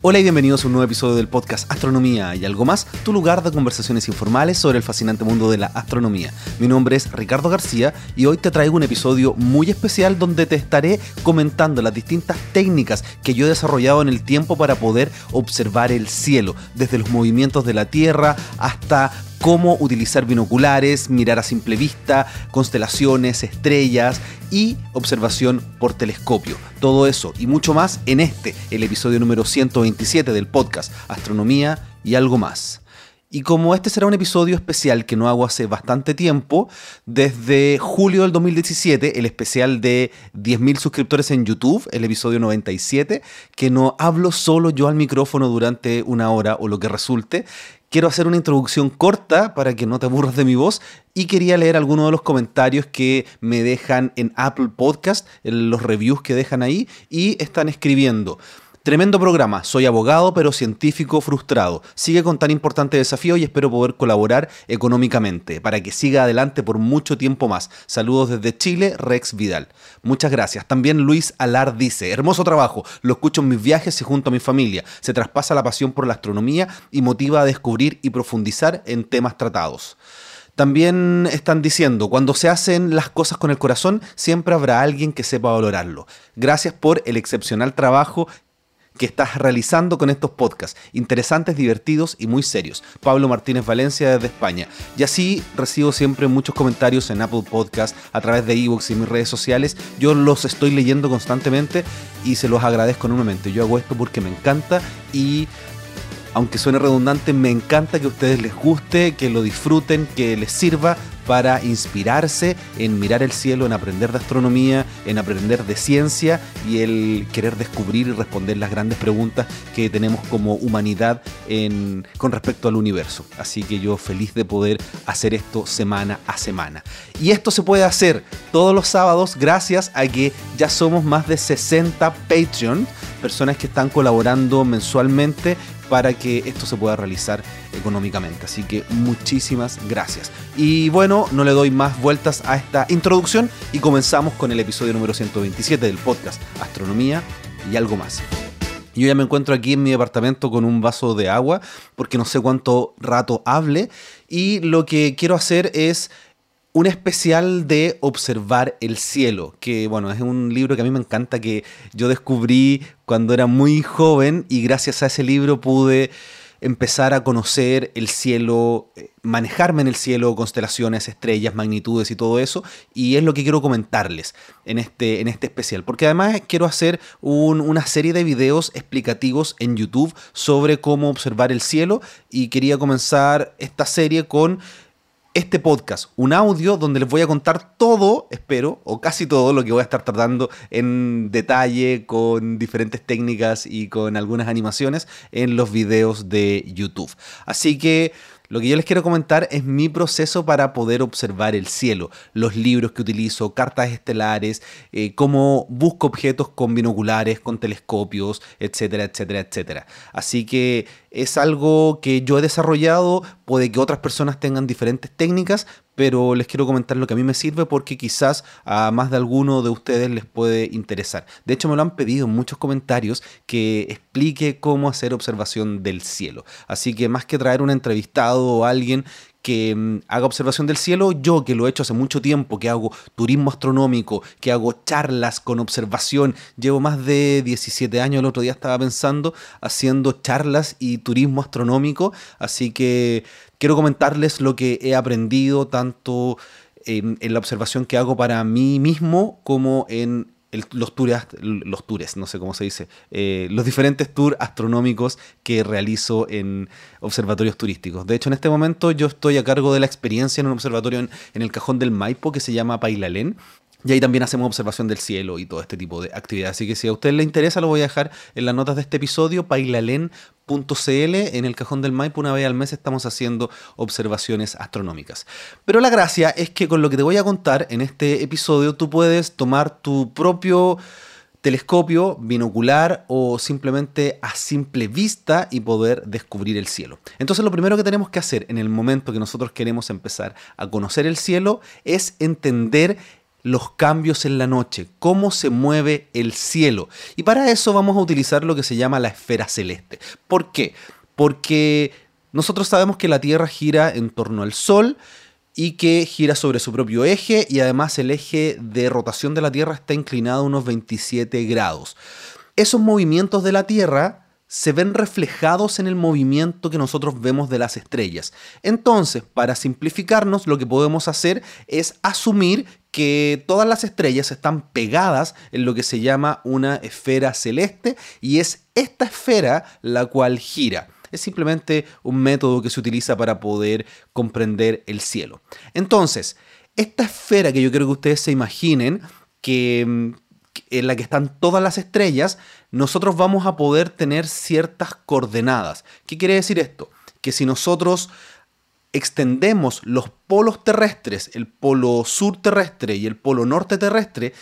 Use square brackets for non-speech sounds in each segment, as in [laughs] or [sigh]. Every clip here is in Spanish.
Hola y bienvenidos a un nuevo episodio del podcast Astronomía y algo más, tu lugar de conversaciones informales sobre el fascinante mundo de la astronomía. Mi nombre es Ricardo García y hoy te traigo un episodio muy especial donde te estaré comentando las distintas técnicas que yo he desarrollado en el tiempo para poder observar el cielo, desde los movimientos de la Tierra hasta cómo utilizar binoculares, mirar a simple vista, constelaciones, estrellas y observación por telescopio. Todo eso y mucho más en este, el episodio número 127 del podcast Astronomía y algo más. Y como este será un episodio especial que no hago hace bastante tiempo, desde julio del 2017, el especial de 10.000 suscriptores en YouTube, el episodio 97, que no hablo solo yo al micrófono durante una hora o lo que resulte, quiero hacer una introducción corta para que no te aburras de mi voz y quería leer algunos de los comentarios que me dejan en Apple Podcast, los reviews que dejan ahí y están escribiendo. Tremendo programa, soy abogado pero científico frustrado. Sigue con tan importante desafío y espero poder colaborar económicamente para que siga adelante por mucho tiempo más. Saludos desde Chile, Rex Vidal. Muchas gracias. También Luis Alar dice, hermoso trabajo, lo escucho en mis viajes y junto a mi familia. Se traspasa la pasión por la astronomía y motiva a descubrir y profundizar en temas tratados. También están diciendo, cuando se hacen las cosas con el corazón, siempre habrá alguien que sepa valorarlo. Gracias por el excepcional trabajo que estás realizando con estos podcasts, interesantes, divertidos y muy serios. Pablo Martínez Valencia desde España. Y así recibo siempre muchos comentarios en Apple Podcast, a través de ebooks y mis redes sociales. Yo los estoy leyendo constantemente y se los agradezco enormemente. Yo hago esto porque me encanta y aunque suene redundante, me encanta que a ustedes les guste, que lo disfruten, que les sirva para inspirarse en mirar el cielo, en aprender de astronomía, en aprender de ciencia y el querer descubrir y responder las grandes preguntas que tenemos como humanidad con respecto al universo. Así que yo feliz de poder hacer esto semana a semana. Y esto se puede hacer todos los sábados gracias a que ya somos más de 60 Patreon, personas que están colaborando mensualmente para que esto se pueda realizar económicamente. Así que muchísimas gracias. Y bueno, no le doy más vueltas a esta introducción y comenzamos con el episodio número 127 del podcast Astronomía y algo más. Yo ya me encuentro aquí en mi departamento con un vaso de agua porque no sé cuánto rato hable y lo que quiero hacer es un especial de observar el cielo, que bueno, es un libro que a mí me encanta, que yo descubrí cuando era muy joven y gracias a ese libro pude empezar a conocer el cielo, eh, manejarme en el cielo, constelaciones, estrellas, magnitudes y todo eso. Y es lo que quiero comentarles en este, en este especial. Porque además quiero hacer una serie de videos explicativos en YouTube sobre cómo observar el cielo. Y quería comenzar esta serie con este podcast, un audio donde les voy a contar todo, espero, o casi todo lo que voy a estar tratando en detalle con diferentes técnicas y con algunas animaciones en los videos de YouTube. Así que lo que yo les quiero comentar es mi proceso para poder observar el cielo, los libros que utilizo, cartas estelares, eh, cómo busco objetos con binoculares, con telescopios, etcétera, etcétera, etcétera. Así que es algo que yo he desarrollado, puede que otras personas tengan diferentes técnicas, pero les quiero comentar lo que a mí me sirve porque quizás a más de alguno de ustedes les puede interesar. De hecho, me lo han pedido en muchos comentarios que explique cómo hacer observación del cielo. Así que más que traer un entrevistado o alguien que mm, haga observación del cielo, yo que lo he hecho hace mucho tiempo, que hago turismo astronómico, que hago charlas con observación, llevo más de 17 años, el otro día estaba pensando, haciendo charlas y turismo astronómico, así que quiero comentarles lo que he aprendido tanto en, la observación que hago para mí mismo como en los tours, los tours, no sé cómo se dice, eh, los diferentes tours astronómicos que realizo en observatorios turísticos. De hecho, en este momento yo estoy a cargo de la experiencia en un observatorio en, en el cajón del Maipo que se llama Pailalén y ahí también hacemos observación del cielo y todo este tipo de actividades. Así que si a usted le interesa, lo voy a dejar en las notas de este episodio, pailalen.cl. En el cajón del Maipo, una vez al mes, estamos haciendo observaciones astronómicas. Pero la gracia es que con lo que te voy a contar en este episodio, tú puedes tomar tu propio telescopio, binocular o simplemente a simple vista y poder descubrir el cielo. Entonces lo primero que tenemos que hacer en el momento que nosotros queremos empezar a conocer el cielo es entender los cambios en la noche, cómo se mueve el cielo. Y para eso vamos a utilizar lo que se llama la esfera celeste. ¿Por qué? Porque nosotros sabemos que la Tierra gira en torno al Sol y que gira sobre su propio eje y además el eje de rotación de la Tierra está inclinado a unos 27 grados. Esos movimientos de la Tierra se ven reflejados en el movimiento que nosotros vemos de las estrellas. Entonces, para simplificarnos, lo que podemos hacer es asumir que todas las estrellas están pegadas en lo que se llama una esfera celeste y es esta esfera la cual gira. Es simplemente un método que se utiliza para poder comprender el cielo. Entonces, esta esfera que yo quiero que ustedes se imaginen, que mm, en la que están todas las estrellas, nosotros vamos a poder tener ciertas coordenadas. ¿Qué quiere decir esto? Que si nosotros extendemos los polos terrestres, el polo sur terrestre y el polo norte terrestre,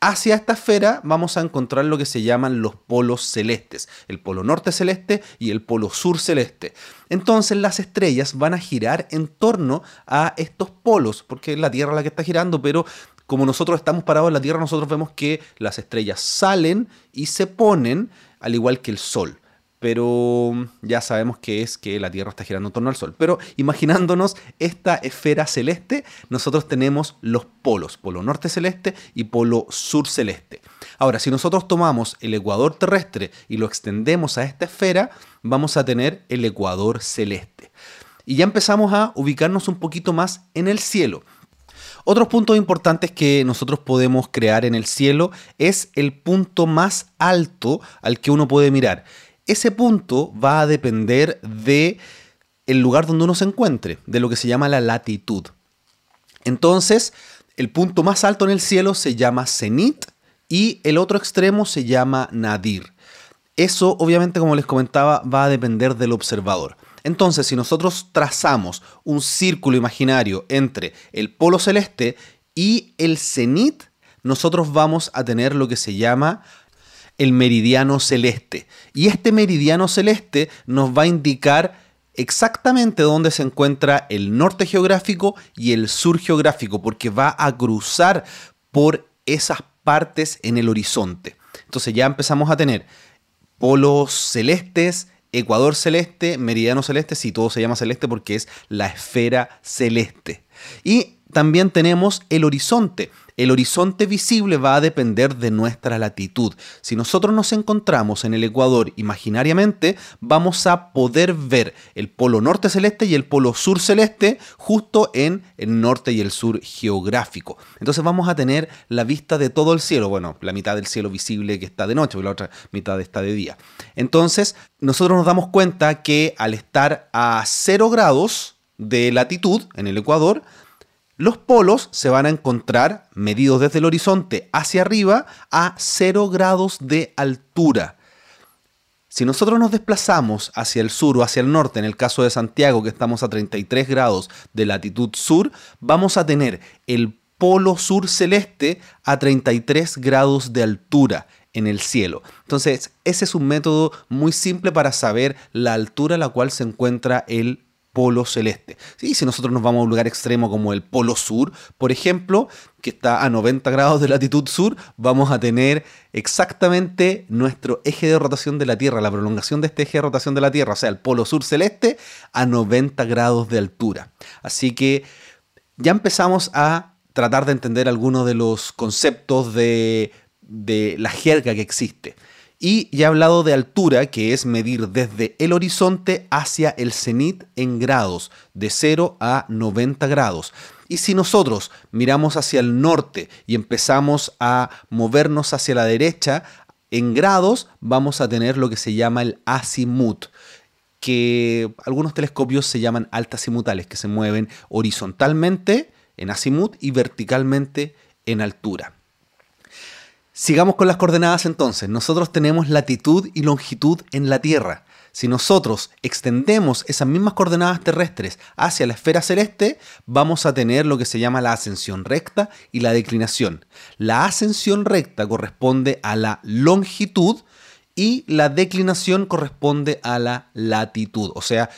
hacia esta esfera vamos a encontrar lo que se llaman los polos celestes, el polo norte celeste y el polo sur celeste. Entonces las estrellas van a girar en torno a estos polos, porque es la Tierra la que está girando, pero como nosotros estamos parados en la Tierra, nosotros vemos que las estrellas salen y se ponen al igual que el Sol. Pero ya sabemos que es que la Tierra está girando en torno al Sol. Pero imaginándonos esta esfera celeste, nosotros tenemos los polos, polo norte celeste y polo sur celeste. Ahora, si nosotros tomamos el ecuador terrestre y lo extendemos a esta esfera, vamos a tener el ecuador celeste. Y ya empezamos a ubicarnos un poquito más en el cielo. Otros puntos importantes que nosotros podemos crear en el cielo es el punto más alto al que uno puede mirar. Ese punto va a depender de el lugar donde uno se encuentre, de lo que se llama la latitud. Entonces, el punto más alto en el cielo se llama cenit y el otro extremo se llama nadir. Eso, obviamente, como les comentaba, va a depender del observador. Entonces, si nosotros trazamos un círculo imaginario entre el polo celeste y el cenit, nosotros vamos a tener lo que se llama el meridiano celeste. Y este meridiano celeste nos va a indicar exactamente dónde se encuentra el norte geográfico y el sur geográfico, porque va a cruzar por esas partes en el horizonte. Entonces ya empezamos a tener polos celestes, Ecuador celeste, meridiano celeste, si todo se llama celeste porque es la esfera celeste. Y también tenemos el horizonte. El horizonte visible va a depender de nuestra latitud. Si nosotros nos encontramos en el Ecuador imaginariamente, vamos a poder ver el polo norte celeste y el polo sur celeste justo en el norte y el sur geográfico. Entonces vamos a tener la vista de todo el cielo, bueno, la mitad del cielo visible que está de noche, y la otra mitad está de día. Entonces, nosotros nos damos cuenta que al estar a 0 grados de latitud en el Ecuador, los polos se van a encontrar medidos desde el horizonte hacia arriba a 0 grados de altura. Si nosotros nos desplazamos hacia el sur o hacia el norte, en el caso de Santiago, que estamos a 33 grados de latitud sur, vamos a tener el polo sur celeste a 33 grados de altura en el cielo. Entonces, ese es un método muy simple para saber la altura a la cual se encuentra el polo celeste. ¿Sí? Si nosotros nos vamos a un lugar extremo como el polo sur, por ejemplo, que está a 90 grados de latitud sur, vamos a tener exactamente nuestro eje de rotación de la Tierra, la prolongación de este eje de rotación de la Tierra, o sea, el polo sur celeste a 90 grados de altura. Así que ya empezamos a tratar de entender algunos de los conceptos de, de la jerga que existe. Y ya he hablado de altura, que es medir desde el horizonte hacia el cenit en grados, de 0 a 90 grados. Y si nosotros miramos hacia el norte y empezamos a movernos hacia la derecha, en grados vamos a tener lo que se llama el azimut que algunos telescopios se llaman altazimutales, que se mueven horizontalmente en azimut y verticalmente en altura. Sigamos con las coordenadas entonces. Nosotros tenemos latitud y longitud en la Tierra. Si nosotros extendemos esas mismas coordenadas terrestres hacia la esfera celeste, vamos a tener lo que se llama la ascensión recta y la declinación. La ascensión recta corresponde a la longitud y la declinación corresponde a la latitud, o sea,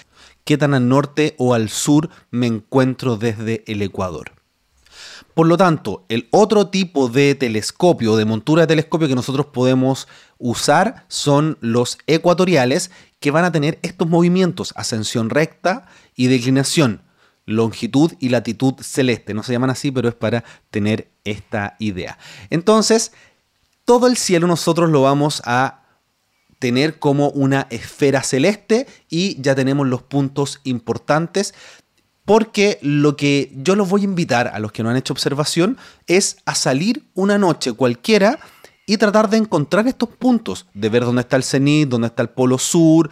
qué tan al norte o al sur me encuentro desde el Ecuador. Por lo tanto, el otro tipo de telescopio, de montura de telescopio que nosotros podemos usar son los ecuatoriales que van a tener estos movimientos, ascensión recta y declinación, longitud y latitud celeste. No se llaman así, pero es para tener esta idea. Entonces, todo el cielo nosotros lo vamos a tener como una esfera celeste y ya tenemos los puntos importantes porque lo que yo los voy a invitar a los que no han hecho observación es a salir una noche cualquiera y tratar de encontrar estos puntos, de ver dónde está el cenit, dónde está el polo sur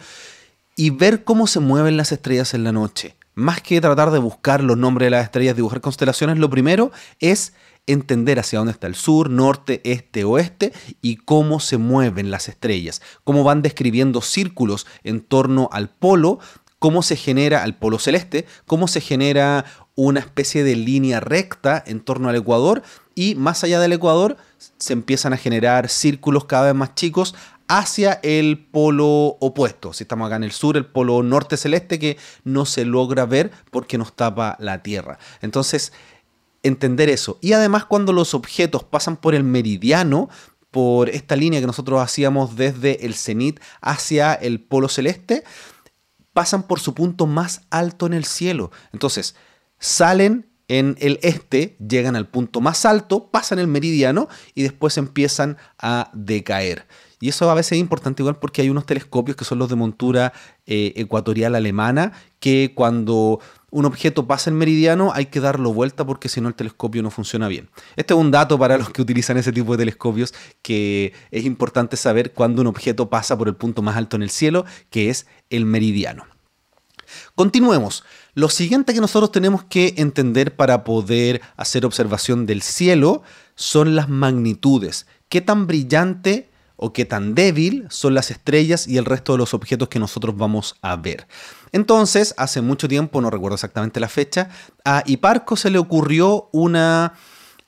y ver cómo se mueven las estrellas en la noche. Más que tratar de buscar los nombres de las estrellas, dibujar constelaciones, lo primero es entender hacia dónde está el sur, norte, este, oeste y cómo se mueven las estrellas, cómo van describiendo círculos en torno al polo, cómo se genera al polo celeste, cómo se genera una especie de línea recta en torno al ecuador y más allá del ecuador se empiezan a generar círculos cada vez más chicos hacia el polo opuesto. Si estamos acá en el sur, el polo norte celeste que no se logra ver porque nos tapa la Tierra. Entonces, entender eso. Y además cuando los objetos pasan por el meridiano, por esta línea que nosotros hacíamos desde el cenit hacia el polo celeste, pasan por su punto más alto en el cielo. Entonces, salen en el este, llegan al punto más alto, pasan el meridiano y después empiezan a decaer. Y eso a veces es importante igual porque hay unos telescopios que son los de montura eh, ecuatorial alemana, que cuando un objeto pasa el meridiano hay que darlo vuelta porque si no el telescopio no funciona bien. Este es un dato para los que utilizan ese tipo de telescopios que es importante saber cuando un objeto pasa por el punto más alto en el cielo, que es el meridiano. Continuemos. Lo siguiente que nosotros tenemos que entender para poder hacer observación del cielo son las magnitudes. ¿Qué tan brillante o qué tan débil son las estrellas y el resto de los objetos que nosotros vamos a ver. Entonces, hace mucho tiempo, no recuerdo exactamente la fecha, a Hiparco se le ocurrió una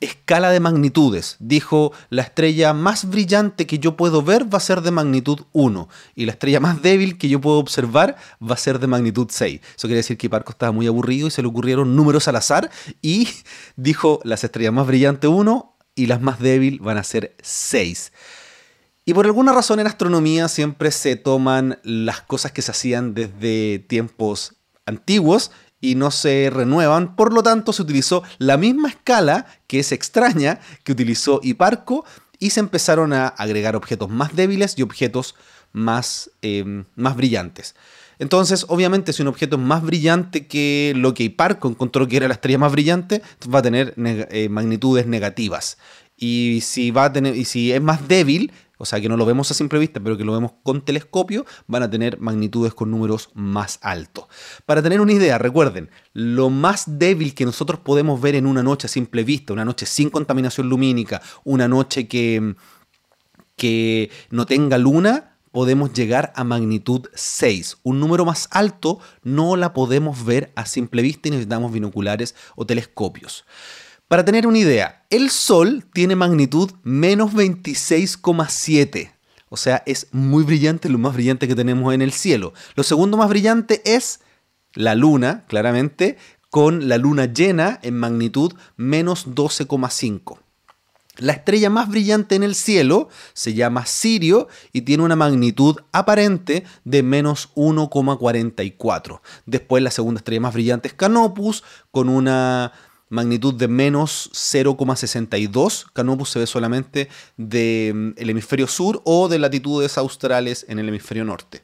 escala de magnitudes. Dijo, la estrella más brillante que yo puedo ver va a ser de magnitud 1 y la estrella más débil que yo puedo observar va a ser de magnitud 6. Eso quiere decir que Hiparco estaba muy aburrido y se le ocurrieron números al azar y [laughs] dijo, las estrellas más brillantes 1 y las más débiles van a ser 6. Y por alguna razón en astronomía siempre se toman las cosas que se hacían desde tiempos antiguos y no se renuevan, por lo tanto se utilizó la misma escala que es extraña que utilizó Hiparco y se empezaron a agregar objetos más débiles y objetos más, em, más brillantes. Entonces, obviamente, si un objeto es más brillante que lo que Hiparco encontró que era la estrella más brillante, va a tener eh, magnitudes negativas. Y si, va a tener, y si es más débil, o sea que no lo vemos a simple vista, pero que lo vemos con telescopio, van a tener magnitudes con números más altos. Para tener una idea, recuerden, lo más débil que nosotros podemos ver en una noche a simple vista, una noche sin contaminación lumínica, una noche que, que no tenga luna, podemos llegar a magnitud 6. Un número más alto no la podemos ver a simple vista y necesitamos binoculares o telescopios. Para tener una idea, el Sol tiene magnitud menos 26,7. O sea, es muy brillante, lo más brillante que tenemos en el cielo. Lo segundo más brillante es la Luna, claramente, con la Luna llena en magnitud menos 12,5. La estrella más brillante en el cielo se llama Sirio y tiene una magnitud aparente de menos 1,44. Después la segunda estrella más brillante es Canopus con una magnitud de menos 0,62. Canopus se ve solamente del mm, hemisferio sur o de latitudes australes en el hemisferio norte.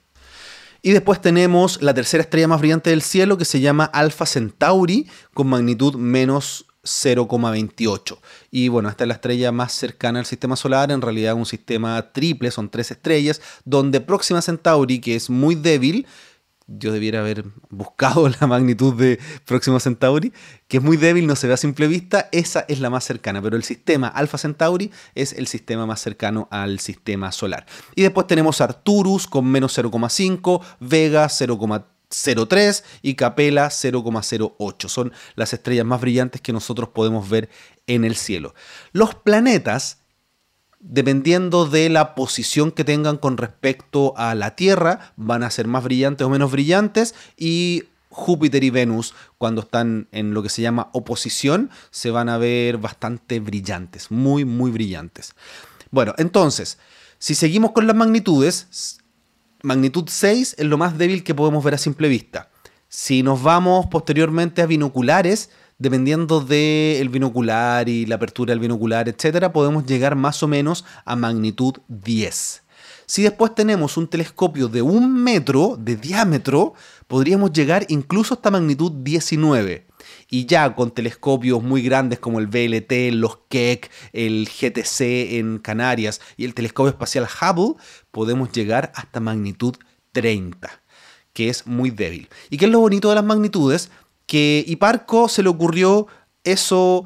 Y después tenemos la tercera estrella más brillante del cielo que se llama Alpha Centauri con magnitud menos 0,28. Y bueno, esta es la estrella más cercana al sistema solar, en realidad un sistema triple, son tres estrellas, donde Próxima Centauri, que es muy débil, yo debiera haber buscado [laughs] la magnitud de Próxima Centauri, que es muy débil, no se ve a simple vista, esa es la más cercana, pero el sistema Alpha Centauri es el sistema más cercano al sistema solar. Y después tenemos Arcturus con menos 0,5, Vega 0,03 y Capella 0,08. Son las estrellas más brillantes que nosotros podemos ver en el cielo. Los planetas dependiendo de la posición que tengan con respecto a la Tierra, van a ser más brillantes o menos brillantes y Júpiter y Venus, cuando están en lo que se llama oposición, se van a ver bastante brillantes, muy, muy brillantes. Bueno, entonces, si seguimos con las magnitudes, magnitud 6 es lo más débil que podemos ver a simple vista. Si nos vamos posteriormente a binoculares, dependiendo del binocular y la apertura del binocular, etcétera, podemos llegar más o menos a magnitud 10. Si después tenemos un telescopio de un metro de diámetro, podríamos llegar incluso hasta magnitud 19. Y ya con telescopios muy grandes como el VLT, los Keck, el GTC en Canarias y el telescopio espacial Hubble, podemos llegar hasta magnitud 30, que es muy débil. ¿Y qué es lo bonito de las magnitudes? Que Hiparco se le ocurrió eso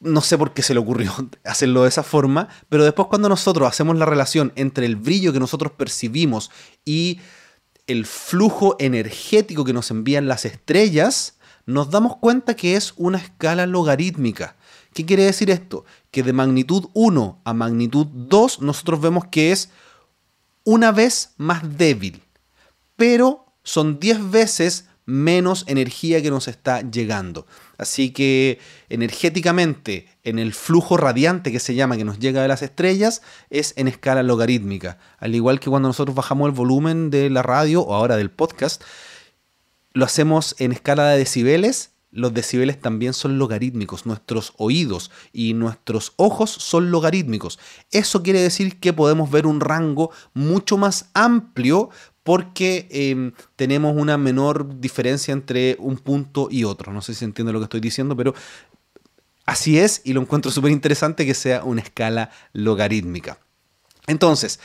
no sé por qué se le ocurrió [laughs] hacerlo de esa forma, pero después cuando nosotros hacemos la relación entre el brillo que nosotros percibimos y el flujo energético que nos envían las estrellas, nos damos cuenta que es una escala logarítmica. ¿Qué quiere decir esto? Que de magnitud 1 a magnitud 2 nosotros vemos que es una vez más débil, pero son 10 veces menos energía que nos está llegando. Así que energéticamente, en el flujo radiante que se llama, que nos llega de las estrellas, es en escala logarítmica. Al igual que cuando nosotros bajamos el volumen de la radio o ahora del podcast, lo hacemos en escala de decibeles. Los decibeles también son logarítmicos, nuestros oídos y nuestros ojos son logarítmicos. Eso quiere decir que podemos ver un rango mucho más amplio porque em, tenemos una menor diferencia entre un punto y otro. No sé si entiende lo que estoy diciendo, pero así es y lo encuentro [laughs] súper interesante que sea una escala logarítmica. Entonces,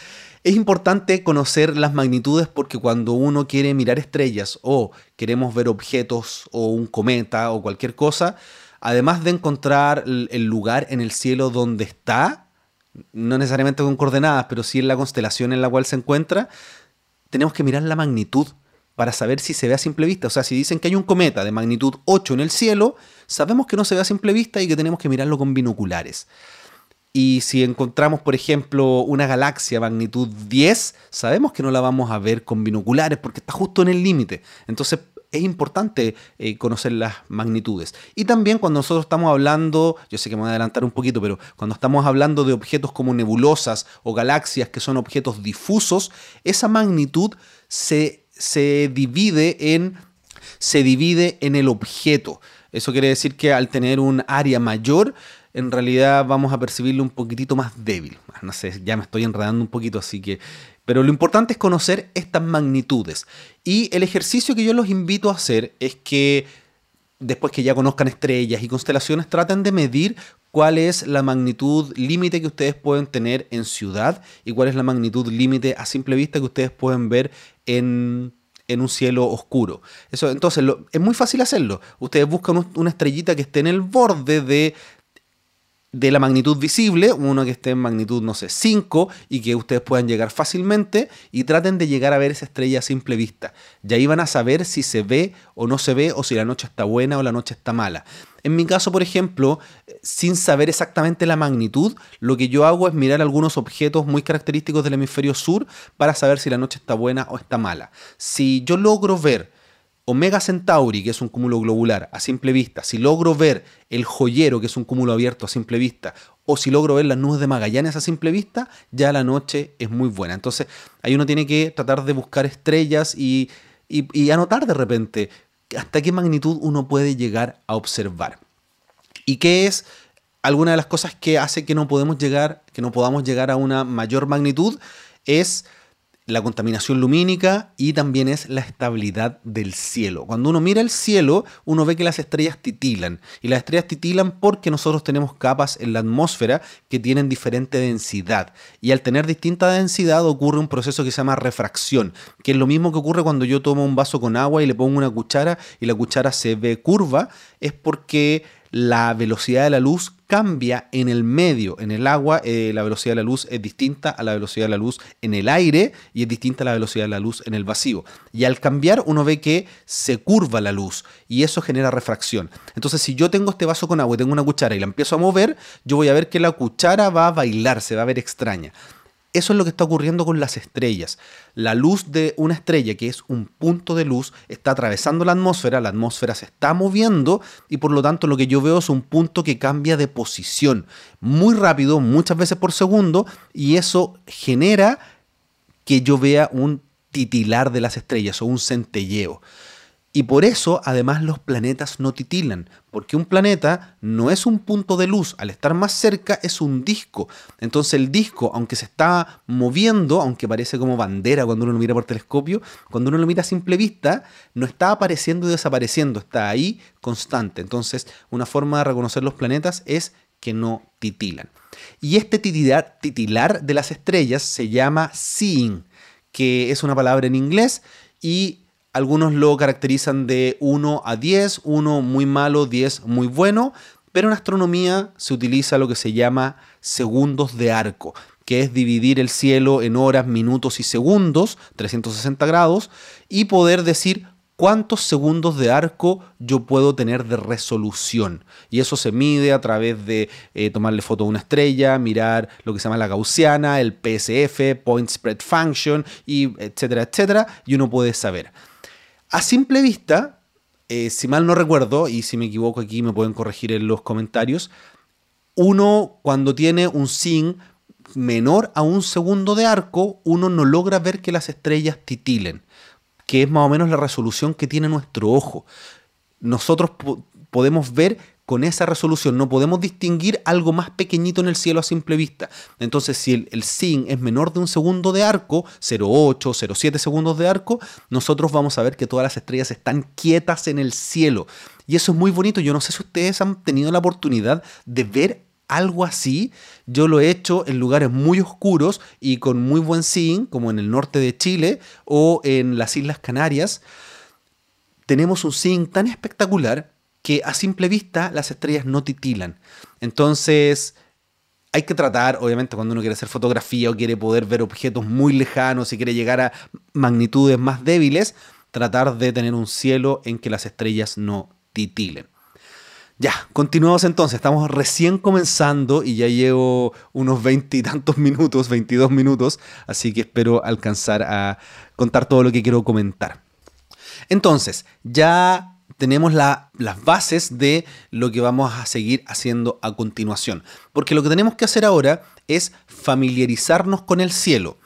es importante conocer las magnitudes porque cuando uno quiere mirar estrellas o queremos ver objetos o un cometa o cualquier cosa, además de encontrar el lugar en el cielo donde está, no necesariamente con coordenadas, pero sí en la constelación en la cual se encuentra, tenemos que mirar la magnitud para saber si se ve a simple vista. O sea, si dicen que hay un cometa de magnitud 8 en el cielo, sabemos que no se ve a simple vista y que tenemos que mirarlo con binoculares. Y si encontramos, por ejemplo, una galaxia magnitud 10, sabemos que no la vamos a ver con binoculares porque está justo en el límite. Entonces es importante eh, conocer las magnitudes. Y también cuando nosotros estamos hablando, yo sé que me voy a adelantar un poquito, pero cuando estamos hablando de objetos como nebulosas o galaxias que son objetos difusos, esa magnitud se, se divide en se divide en el objeto. Eso quiere decir que al tener un área mayor, en realidad vamos a percibirlo un poquitito más débil. No sé, ya me estoy enredando un poquito, así que pero lo importante es conocer estas magnitudes. Y el ejercicio que yo los invito a hacer es que después que ya conozcan estrellas y constelaciones, traten de medir cuál es la magnitud límite que ustedes pueden tener en ciudad y cuál es la magnitud límite a simple vista que ustedes pueden ver en, un cielo oscuro. Eso, entonces, es muy fácil hacerlo. Ustedes buscan una estrellita que esté en el borde de de la magnitud visible, uno que esté en magnitud, no sé, 5 y que ustedes puedan llegar fácilmente y traten de llegar a ver esa estrella a simple vista. Y ahí van a saber si se ve o no se ve o si la noche está buena o la noche está mala. En mi caso, por ejemplo, sin saber exactamente la magnitud, lo que yo hago es mirar algunos objetos muy característicos del hemisferio sur para saber si la noche está buena o está mala. Si yo logro ver Omega Centauri, que es un cúmulo globular a simple vista, si logro ver el joyero, que es un cúmulo abierto a simple vista, o si logro ver las nubes de Magallanes a simple vista, ya la noche es muy buena. Entonces, ahí uno tiene que tratar de buscar estrellas y, y anotar de repente hasta qué magnitud uno puede llegar a observar. ¿Y qué es alguna de las cosas que hace que no podemos llegar, que no podamos llegar a una mayor magnitud? Es la contaminación lumínica y también es la estabilidad del cielo. Cuando uno mira el cielo, uno ve que las estrellas titilan. Y las estrellas titilan porque nosotros tenemos capas en la atmósfera que tienen diferente densidad. Y al tener distinta densidad ocurre un proceso que se llama refracción, que es lo mismo que ocurre cuando yo tomo un vaso con agua y le pongo una cuchara y la cuchara se ve curva, es porque la velocidad de la luz cambia en el medio. En el agua eh, la velocidad de la luz es distinta a la velocidad de la luz en el aire y es distinta a la velocidad de la luz en el vacío. Y al cambiar uno ve que se curva la luz y eso genera refracción. Entonces si yo tengo este vaso con agua y tengo una cuchara y la empiezo a mover, yo voy a ver que la cuchara va a bailar, se va a ver extraña. Eso es lo que está ocurriendo con las estrellas. La luz de una estrella, que es un punto de luz, está atravesando la atmósfera, la atmósfera se está moviendo y por lo tanto lo que yo veo es un punto que cambia de posición muy rápido, muchas veces por segundo, y eso genera que yo vea un titilar de las estrellas o un centelleo. Y por eso, además, los planetas no titilan, porque un planeta no es un punto de luz, al estar más cerca es un disco. Entonces el disco, aunque se está moviendo, aunque parece como bandera cuando uno lo mira por telescopio, cuando uno lo mira a simple vista, no está apareciendo y desapareciendo, está ahí constante. Entonces, una forma de reconocer los planetas es que no titilan. Y este titilar, titilar de las estrellas se llama seeing, que es una palabra en inglés y algunos lo caracterizan de 1 a 10, 1 muy malo, 10 muy bueno, pero en astronomía se utiliza lo que se llama segundos de arco, que es dividir el cielo en horas, minutos y segundos, 360 grados, y poder decir cuántos segundos de arco yo puedo tener de resolución. Y eso se mide a través de eh, tomarle foto a una estrella, mirar lo que se llama la gaussiana, el PSF, Point Spread Function, y etcétera, etcétera, y uno puede saber. A simple vista, eh, si mal no recuerdo, y si me equivoco aquí me pueden corregir en los comentarios, uno cuando tiene un sin menor a un segundo de arco, uno no logra ver que las estrellas titilen, que es más o menos la resolución que tiene nuestro ojo. Nosotros podemos ver con esa resolución. No podemos distinguir algo más pequeñito en el cielo a simple vista. Entonces, si el, sin es menor de un segundo de arco, 0,8, 0,7 segundos de arco, nosotros vamos a ver que todas las estrellas están quietas en el cielo. Y eso es muy bonito. Yo no sé si ustedes han tenido la oportunidad de ver algo así. Yo lo he hecho en lugares muy oscuros y con muy buen seeing, como en el norte de Chile o en las Islas Canarias. Tenemos un seeing tan espectacular que a simple vista las estrellas no titilan. Entonces, hay que tratar, obviamente, cuando uno quiere hacer fotografía o quiere poder ver objetos muy lejanos y quiere llegar a magnitudes más débiles, tratar de tener un cielo en que las estrellas no titilen. Ya, continuamos entonces. Estamos recién comenzando y ya llevo unos veinte y tantos minutos, 22 minutos, así que espero alcanzar a contar todo lo que quiero comentar. Entonces, ya tenemos las bases de lo que vamos a seguir haciendo a continuación. Porque lo que tenemos que hacer ahora es familiarizarnos con el cielo.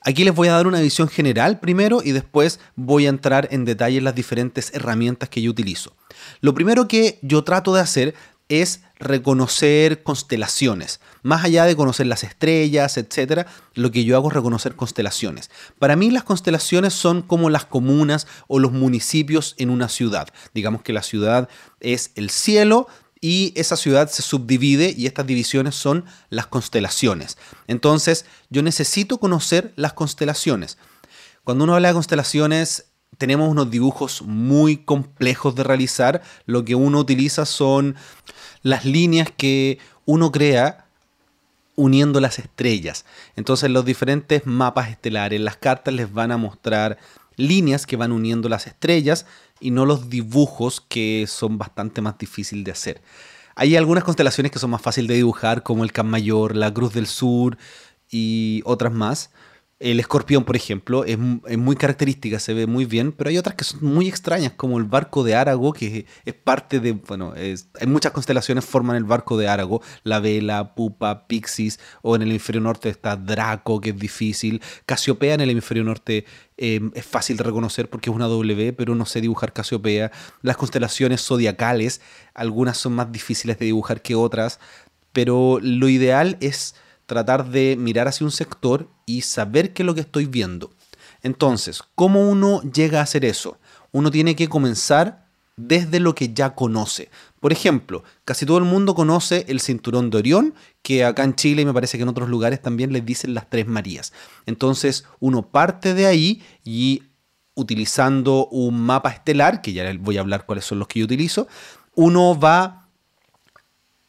Aquí les voy a dar una visión general primero y después voy a entrar en detalle en las diferentes herramientas que yo utilizo. Lo primero que yo trato de hacer es reconocer constelaciones. Más allá de conocer las estrellas, etc., lo que yo hago es reconocer constelaciones. Para mí las constelaciones son como las comunas o los municipios en una ciudad. Digamos que la ciudad es el cielo y esa ciudad se subdivide y estas divisiones son las constelaciones. Entonces yo necesito conocer las constelaciones. Cuando uno habla de constelaciones, tenemos unos dibujos muy complejos de realizar. Lo que uno utiliza son las líneas que uno crea uniendo las estrellas. Entonces los diferentes mapas estelares, las cartas les van a mostrar líneas que van uniendo las estrellas y no los dibujos que son bastante más difíciles de hacer. Hay algunas constelaciones que son más fáciles de dibujar, como el Can Mayor, la Cruz del Sur y otras más. El escorpión, por ejemplo, es, muy característica, se ve muy bien, pero hay otras que son muy extrañas, como el barco de Árago, que es parte de, bueno, hay muchas constelaciones forman el barco de Árago, la vela, pupa, pixis, o en el hemisferio norte está Draco, que es difícil. Casiopea en el hemisferio norte em, es fácil de reconocer porque es una W, pero no sé dibujar Casiopea. Las constelaciones zodiacales, algunas son más difíciles de dibujar que otras, pero lo ideal es tratar de mirar hacia un sector y saber qué es lo que estoy viendo. Entonces, ¿cómo uno llega a hacer eso? Uno tiene que comenzar desde lo que ya conoce. Por ejemplo, casi todo el mundo conoce el cinturón de Orión, que acá en Chile y me parece que en otros lugares también les dicen las tres Marías. Entonces, uno parte de ahí y utilizando un mapa estelar, que ya voy a hablar cuáles son los que yo utilizo, uno va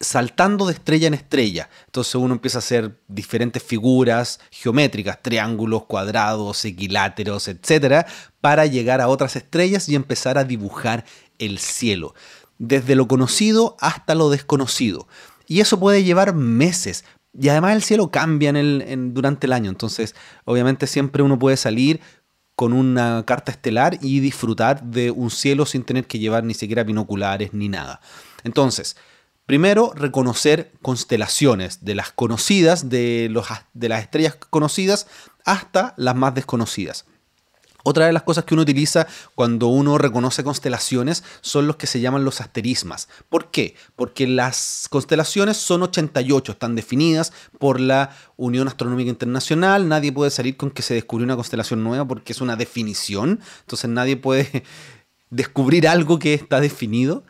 saltando de estrella en estrella. Entonces uno empieza a hacer diferentes figuras geométricas, triángulos, cuadrados, equiláteros, etcétera, para llegar a otras estrellas y empezar a dibujar el cielo, desde lo conocido hasta lo desconocido. Y eso puede llevar meses, Y además el cielo cambia durante el año, entonces obviamente siempre uno puede salir con una carta estelar y disfrutar de un cielo sin tener que llevar ni siquiera binoculares ni nada. Entonces, primero reconocer constelaciones de las conocidas, de, los, de las estrellas conocidas hasta las más desconocidas. Otra de las cosas que uno utiliza cuando uno reconoce constelaciones son los que se llaman los asterismas. ¿Por qué? Porque las constelaciones son 88, están definidas por la Unión Astronómica Internacional, nadie puede salir con que se descubrió una constelación nueva porque es una definición, entonces nadie puede [laughs] descubrir algo que está definido,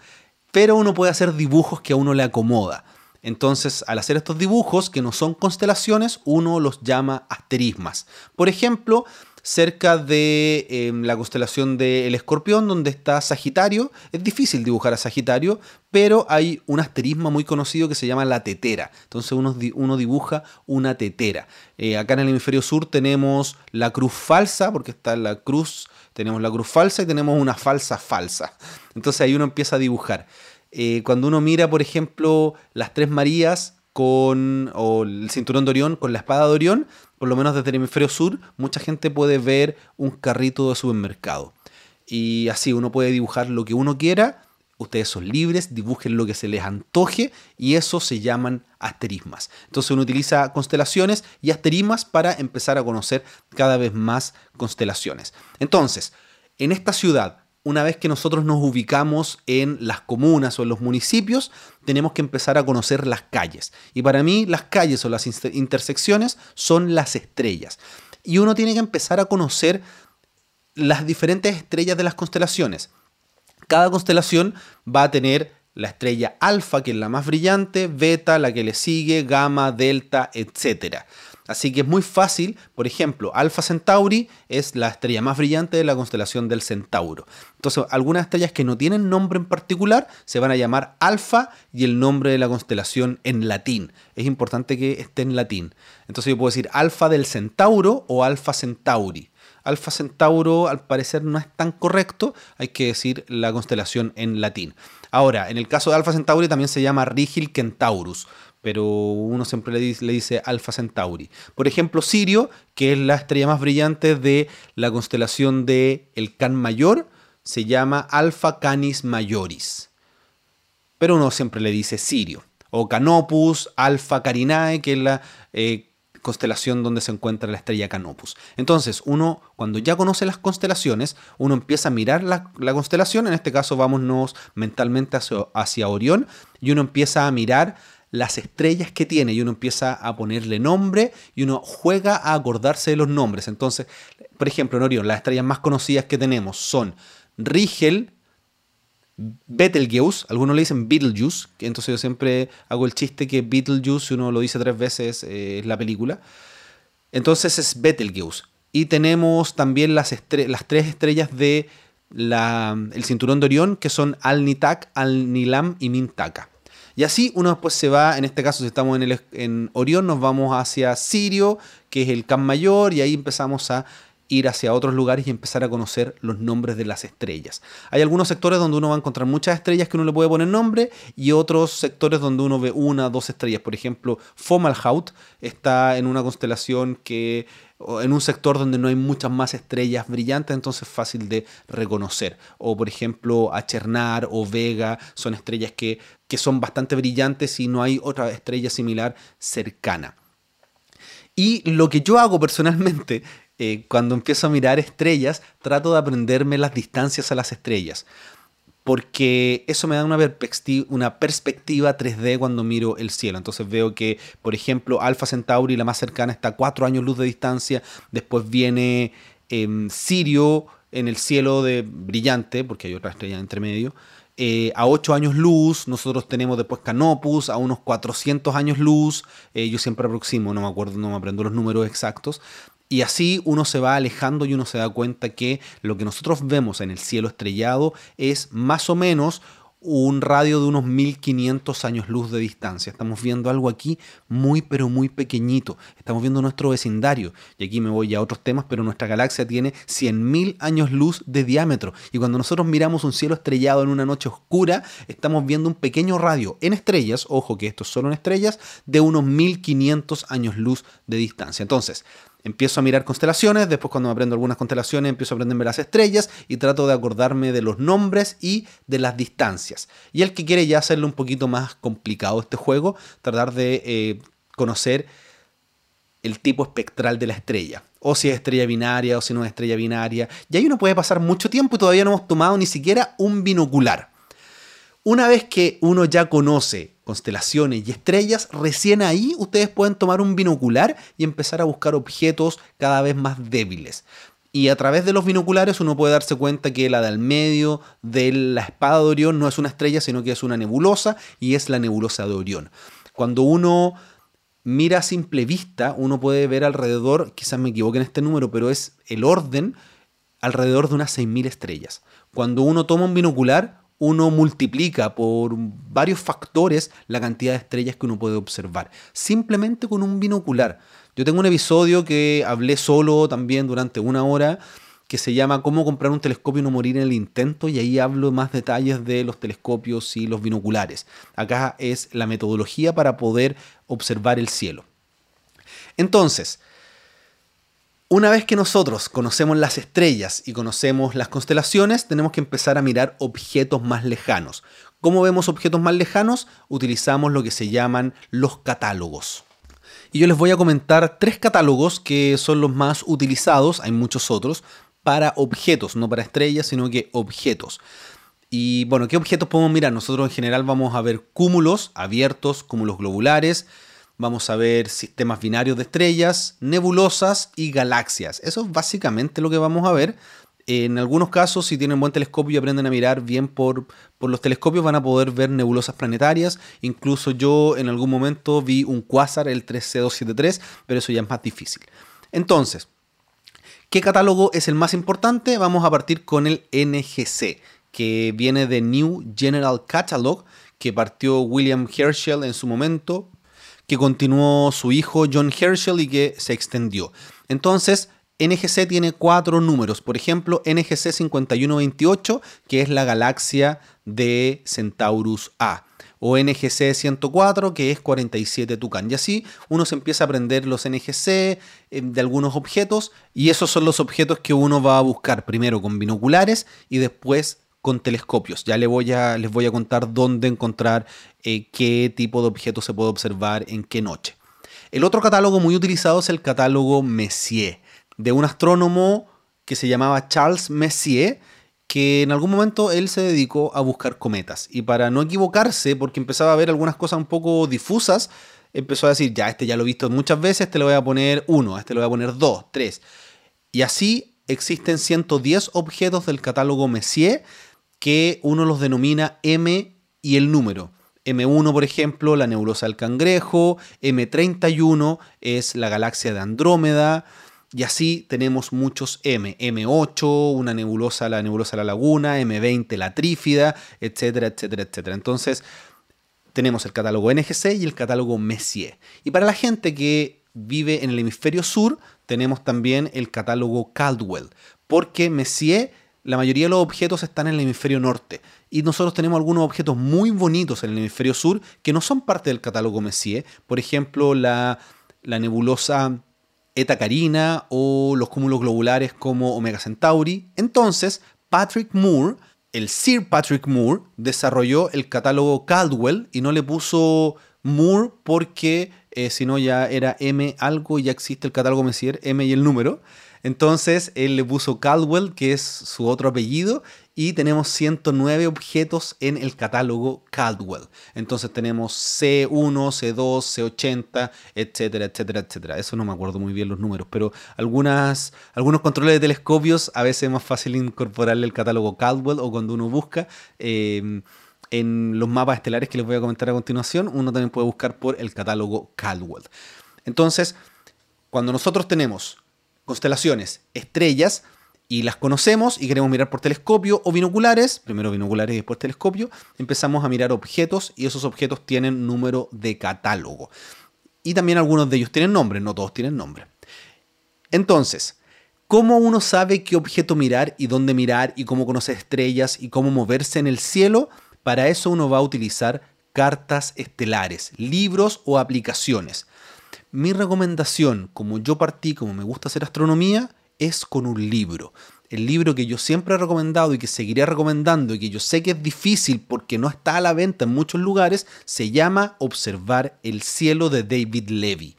pero uno puede hacer dibujos que a uno le acomoda. Entonces, al hacer estos dibujos que no son constelaciones, uno los llama asterismas. Por ejemplo, cerca de em, la constelación del escorpión, donde está Sagitario. Es difícil dibujar a Sagitario, pero hay un asterismo muy conocido que se llama la tetera. Entonces uno, uno dibuja una tetera. Eh, acá en el hemisferio sur tenemos la cruz falsa, porque está la cruz, tenemos la cruz falsa y tenemos una falsa falsa. Entonces ahí uno empieza a dibujar. Eh, cuando uno mira, por ejemplo, las tres Marías con, o el cinturón de Orión con la espada de Orión, por lo menos desde el hemisferio sur, mucha gente puede ver un carrito de supermercado. Y así uno puede dibujar lo que uno quiera, ustedes son libres, dibujen lo que se les antoje y eso se llaman asterismas. Entonces uno utiliza constelaciones y asterismas para empezar a conocer cada vez más constelaciones. Entonces, en esta ciudad una vez que nosotros nos ubicamos en las comunas o en los municipios, tenemos que empezar a conocer las calles. Y para mí las calles o las intersecciones son las estrellas. Y uno tiene que empezar a conocer las diferentes estrellas de las constelaciones. Cada constelación va a tener la estrella alfa, que es la más brillante, beta, la que le sigue, gamma, delta, etc. Así que es muy fácil, por ejemplo, Alpha Centauri es la estrella más brillante de la constelación del Centauro. Entonces, algunas estrellas que no tienen nombre en particular se van a llamar Alfa y el nombre de la constelación en latín. Es importante que esté en latín. Entonces yo puedo decir Alfa del Centauro o Alfa Centauri. Alfa Centauro al parecer no es tan correcto, hay que decir la constelación en latín. Ahora, en el caso de Alfa Centauri también se llama Rigil Centaurus, pero uno siempre le dice, le dice Alpha Centauri. Por ejemplo, Sirio, que es la estrella más brillante de la constelación de el Can Mayor, se llama Alpha Canis Majoris. Pero uno siempre le dice Sirio. O Canopus, Alpha Carinae, que es la eh, constelación donde se encuentra la estrella Canopus. Entonces, uno, cuando ya conoce las constelaciones, uno empieza a mirar la, constelación, en este caso vámonos mentalmente hacia, hacia Orión, y uno empieza a mirar las estrellas que tiene y uno empieza a ponerle nombre y uno juega a acordarse de los nombres. Entonces, por ejemplo, en Orión, las estrellas más conocidas que tenemos son Rigel, Betelgeuse, algunos le dicen Beetlejuice, entonces yo siempre hago el chiste que Beetlejuice, si uno lo dice tres veces, eh, es la película. Entonces es Betelgeuse. Y tenemos también las, tres estrellas de cinturón de Orión, que son Al-Nitak, Al-Nilam y Mintaka. Y así uno después se va, en este caso si estamos en, en Orión, nos vamos hacia Sirio, que es el Can Mayor, y ahí empezamos a ir hacia otros lugares y empezar a conocer los nombres de las estrellas. Hay algunos sectores donde uno va a encontrar muchas estrellas que uno le puede poner nombre y otros sectores donde uno ve una, dos estrellas. Por ejemplo, Fomalhaut está en una constelación que en un sector donde no hay muchas más estrellas brillantes, entonces es fácil de reconocer. O por ejemplo, Achernar o Vega son estrellas que, que son bastante brillantes y no hay otra estrella similar cercana. Y lo que yo hago personalmente eh, cuando empiezo a mirar estrellas, trato de aprenderme las distancias a las estrellas. Porque eso me da una, perspectiva, una perspectiva 3D cuando miro el cielo. Entonces veo que, por ejemplo, Alpha Centauri, la más cercana, está a 4 años luz de distancia. Después viene em, Sirio en el cielo de brillante, porque hay otra estrella entre medio. Eh, a 8 años luz, nosotros tenemos después Canopus a unos 400 años luz, eh, yo siempre aproximo, no me acuerdo, no me aprendo los números exactos, y así uno se va alejando y uno se da cuenta que lo que nosotros vemos en el cielo estrellado es más o menos un radio de unos 1500 años luz de distancia. Estamos viendo algo aquí muy pero muy pequeñito. Estamos viendo nuestro vecindario. Y aquí me voy a otros temas, pero nuestra galaxia tiene 100.000 años luz de diámetro. Y cuando nosotros miramos un cielo estrellado en una noche oscura, estamos viendo un pequeño radio en estrellas, ojo que esto es solo en estrellas, de unos 1500 años luz de distancia. Entonces, Empiezo a mirar constelaciones, después cuando me aprendo algunas constelaciones empiezo a aprenderme las estrellas y trato de acordarme de los nombres y de las distancias. Y el que quiere ya hacerlo un poquito más complicado este juego, tratar de eh, conocer el tipo espectral de la estrella. O si es estrella binaria o si no es estrella binaria. Y ahí uno puede pasar mucho tiempo y todavía no hemos tomado ni siquiera un binocular. Una vez que uno ya conoce constelaciones y estrellas, recién ahí ustedes pueden tomar un binocular y empezar a buscar objetos cada vez más débiles. Y a través de los binoculares uno puede darse cuenta que la del medio de la espada de Orión no es una estrella, sino que es una nebulosa y es la nebulosa de Orión. Cuando uno mira a simple vista, uno puede ver alrededor, quizás me equivoque en este número, pero es el orden alrededor de unas 6.000 estrellas. Cuando uno toma un binocular, uno multiplica por varios factores la cantidad de estrellas que uno puede observar, simplemente con un binocular. Yo tengo un episodio que hablé solo también durante una hora que se llama Cómo comprar un telescopio y no morir en el intento y ahí hablo más detalles de los telescopios y los binoculares. Acá es la metodología para poder observar el cielo. Entonces, una vez que nosotros conocemos las estrellas y conocemos las constelaciones, tenemos que empezar a mirar objetos más lejanos. ¿Cómo vemos objetos más lejanos? Utilizamos lo que se llaman los catálogos. Y yo les voy a comentar tres catálogos que son los más utilizados, hay muchos otros, para objetos, no para estrellas, sino que objetos. Y bueno, ¿qué objetos podemos mirar? Nosotros en general vamos a ver cúmulos abiertos, cúmulos globulares, vamos a ver sistemas binarios de estrellas, nebulosas y galaxias. Eso es básicamente lo que vamos a ver. En algunos casos, si tienen buen telescopio y aprenden a mirar bien por, por, los telescopios, van a poder ver nebulosas planetarias. Incluso yo en algún momento vi un quasar, el 3C273, pero eso ya es más difícil. Entonces, ¿qué catálogo es el más importante? Vamos a partir con el NGC, que viene de New General Catalog, que partió William Herschel en su momento, que continuó su hijo John Herschel y que se extendió. Entonces, NGC tiene cuatro números. Por ejemplo, NGC 5128, que es la galaxia de Centaurus A. O NGC 104, que es 47 Tucán. Y así uno se empieza a aprender los NGC eh, de algunos objetos. Y esos son los objetos que uno va a buscar primero con binoculares y después con telescopios. Ya les voy a, contar dónde encontrar eh, qué tipo de objetos se puede observar en qué noche. El otro catálogo muy utilizado es el catálogo Messier, de un astrónomo que se llamaba Charles Messier, que en algún momento él se dedicó a buscar cometas. Y para no equivocarse, porque empezaba a ver algunas cosas un poco difusas, empezó a decir, ya, este ya lo he visto muchas veces, este le voy a poner uno, este le voy a poner dos, tres. Y así existen 110 objetos del catálogo Messier que uno los denomina M y el número. M1, por ejemplo, la nebulosa del cangrejo, M31 es la galaxia de Andrómeda, y así tenemos muchos M. M8, una nebulosa, la nebulosa de la laguna, M20, la trífida, etcétera, etcétera, etcétera. Entonces, tenemos el catálogo NGC y el catálogo Messier. Y para la gente que vive en el hemisferio sur, tenemos también el catálogo Caldwell, porque Messier la mayoría de los objetos están en el hemisferio norte y nosotros tenemos algunos objetos muy bonitos en el hemisferio sur que no son parte del catálogo Messier. Por ejemplo, la, nebulosa Eta Carina o los cúmulos globulares como Omega Centauri. Entonces, Patrick Moore, el Sir Patrick Moore, desarrolló el catálogo Caldwell y no le puso Moore porque eh, si no ya era M algo y ya existe el catálogo Messier, M y el número. Entonces él le puso Caldwell, que es su otro apellido, y tenemos 109 objetos en el catálogo Caldwell. Entonces tenemos C1, C2, C80, etcétera, etcétera, etcétera. Eso no me acuerdo muy bien los números, pero algunas, algunos controles de telescopios a veces es más fácil incorporarle el catálogo Caldwell o cuando uno busca. Em, en los mapas estelares que les voy a comentar a continuación, uno también puede buscar por el catálogo Caldwell. Entonces, cuando nosotros tenemos constelaciones, estrellas y las conocemos y queremos mirar por telescopio o binoculares, primero binoculares y después telescopio, empezamos a mirar objetos y esos objetos tienen número de catálogo. Y también algunos de ellos tienen nombre, no todos tienen nombre. Entonces, ¿cómo uno sabe qué objeto mirar y dónde mirar y cómo conocer estrellas y cómo moverse en el cielo? Para eso uno va a utilizar cartas estelares, libros o aplicaciones. Mi recomendación, como yo partí, como me gusta hacer astronomía, es con un libro. El libro que yo siempre he recomendado y que seguiré recomendando y que yo sé que es difícil porque no está a la venta en muchos lugares, se llama Observar el cielo de David Levy.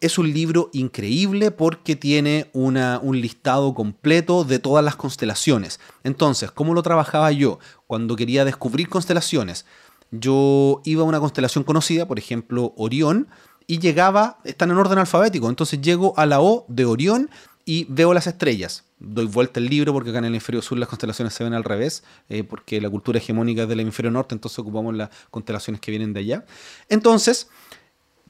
Es un libro increíble porque tiene una, un listado completo de todas las constelaciones. Entonces, ¿cómo lo trabajaba yo? Cuando quería descubrir constelaciones, yo iba a una constelación conocida, por ejemplo, Orión, y llegaba, están en orden alfabético, entonces llego a la O de Orión y veo las estrellas. Doy vuelta el libro porque acá en el hemisferio sur las constelaciones se ven al revés, eh, porque la cultura hegemónica es del hemisferio norte, entonces ocupamos las constelaciones que vienen de allá. Entonces,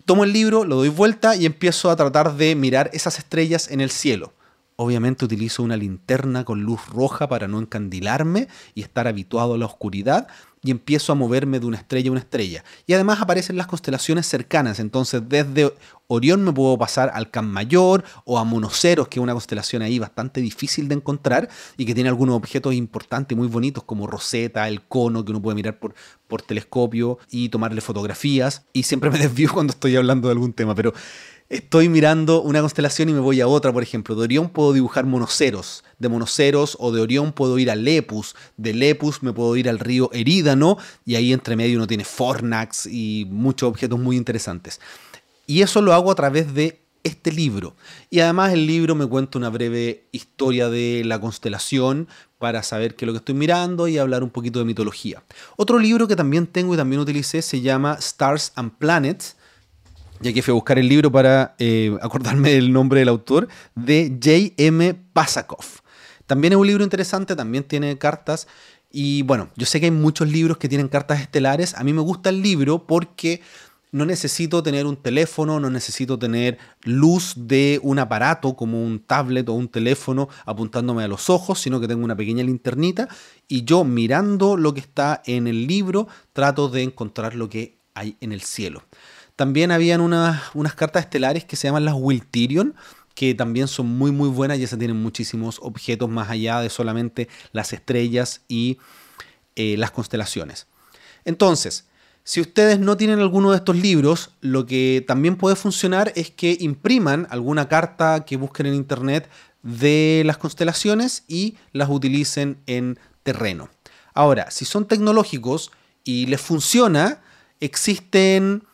tomo el libro, lo doy vuelta y empiezo a tratar de mirar esas estrellas en el cielo. Obviamente utilizo una linterna con luz roja para no encandilarme y estar habituado a la oscuridad, y empiezo a moverme de una estrella a una estrella. Y además aparecen las constelaciones cercanas, entonces desde Orión me puedo pasar al Can Mayor o a Monoceros, que es una constelación ahí bastante difícil de encontrar y que tiene algunos objetos importantes, muy bonitos, como Rosetta, el cono, que uno puede mirar por, por telescopio y tomarle fotografías. Y siempre me [laughs] desvío cuando estoy hablando de algún tema, pero estoy mirando una constelación y me voy a otra, por ejemplo. De Orión puedo dibujar monoceros. De monoceros o de Orión puedo ir a Lepus. De Lepus me puedo ir al río Erídano. Y ahí entre medio uno tiene Fornax y muchos objetos muy interesantes. Y eso lo hago a través de este libro. Y además el libro me cuenta una breve historia de la constelación para saber qué es lo que estoy mirando y hablar un poquito de mitología. Otro libro que también tengo y también utilicé se llama Stars and Planets ya que fui a buscar el libro para eh, acordarme del nombre del autor, de J.M. Pasakov. También es un libro interesante, también tiene cartas. Y bueno, yo sé que hay muchos libros que tienen cartas estelares. A mí me gusta el libro porque no necesito tener un teléfono, no necesito tener luz de un aparato como un tablet o un teléfono apuntándome a los ojos, sino que tengo una pequeña linternita y yo mirando lo que está en el libro trato de encontrar lo que hay en el cielo. También habían unas, unas cartas estelares que se llaman las Wiltirion, que también son muy muy buenas y se tienen muchísimos objetos más allá de solamente las estrellas y eh, las constelaciones. Entonces, si ustedes no tienen alguno de estos libros, lo que también puede funcionar es que impriman alguna carta que busquen en internet de las constelaciones y las utilicen en terreno. Ahora, si son tecnológicos y les funciona, existen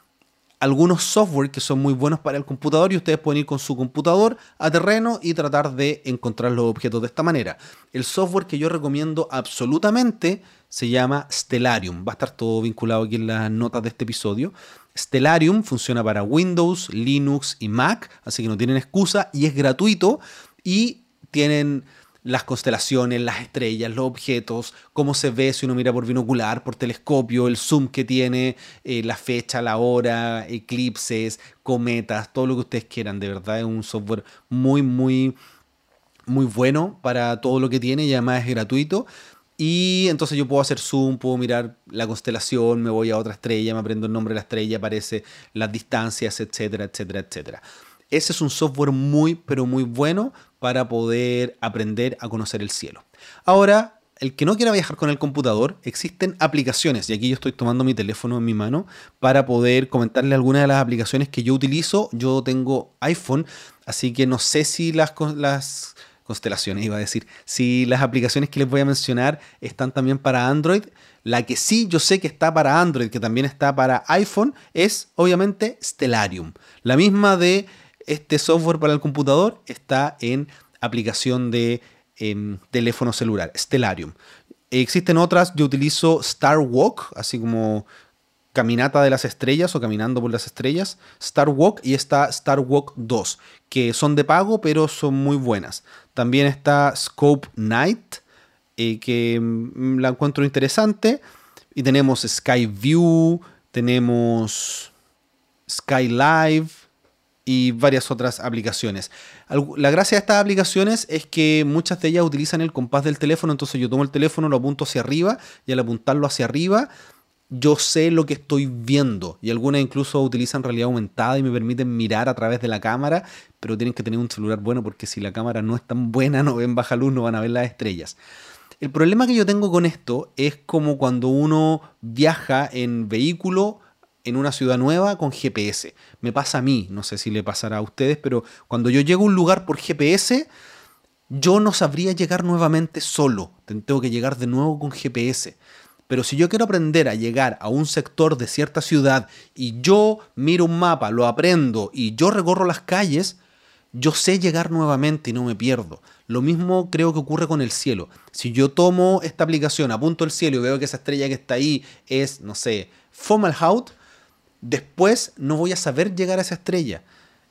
algunos software que son muy buenos para el computador y ustedes pueden ir con su computador a terreno y tratar de encontrar los objetos de esta manera. El software que yo recomiendo absolutamente se llama Stellarium. Va a estar todo vinculado aquí en las notas de este episodio. Stellarium funciona para Windows, Linux y Mac, así que no tienen excusa y es gratuito y tienen las constelaciones, las estrellas, los objetos, cómo se ve si uno mira por binocular, por telescopio, el zoom que tiene, eh, la fecha, la hora, eclipses, cometas, todo lo que ustedes quieran. De verdad es un software muy, muy, muy bueno para todo lo que tiene y además es gratuito. Y entonces yo puedo hacer zoom, puedo mirar la constelación, me voy a otra estrella, me aprendo el nombre de la estrella, aparece las distancias, etcétera, etcétera, etcétera. Ese es un software muy, pero muy bueno para poder aprender a conocer el cielo. Ahora, el que no quiera viajar con el computador, existen aplicaciones, y aquí yo estoy tomando mi teléfono en mi mano para poder comentarle algunas de las aplicaciones que yo utilizo. Yo tengo iPhone, así que no sé si las, constelaciones, iba a decir, si las aplicaciones que les voy a mencionar están también para Android. La que sí yo sé que está para Android, que también está para iPhone, es obviamente Stellarium. La misma de este software para el computador está en aplicación de em, teléfono celular, Stellarium. Existen otras, yo utilizo Star Walk, así como Caminata de las Estrellas o Caminando por las Estrellas, Star Walk y está Star Walk 2, que son de pago pero son muy buenas. También está Scope Night, eh, que mm, la encuentro interesante. Y tenemos Sky View, tenemos Sky Live, y varias otras aplicaciones. La gracia de estas aplicaciones es que muchas de ellas utilizan el compás del teléfono, entonces yo tomo el teléfono, lo apunto hacia arriba y al apuntarlo hacia arriba yo sé lo que estoy viendo y algunas incluso utilizan realidad aumentada y me permiten mirar a través de la cámara, pero tienen que tener un celular bueno porque si la cámara no es tan buena, [laughs] no ven baja luz, no van a ver las estrellas. El problema que yo tengo con esto es como cuando uno viaja en vehículo en una ciudad nueva con GPS. Me pasa a mí, no sé si le pasará a ustedes, pero cuando yo llego a un lugar por GPS, yo no sabría llegar nuevamente solo. Tengo que llegar de nuevo con GPS. Pero si yo quiero aprender a llegar a un sector de cierta ciudad y yo miro un mapa, lo aprendo y yo recorro las calles, yo sé llegar nuevamente y no me pierdo. Lo mismo creo que ocurre con el cielo. Si yo tomo esta aplicación, apunto el cielo y veo que esa estrella que está ahí es, no sé, Fomalhaut, después no voy a saber llegar a esa estrella.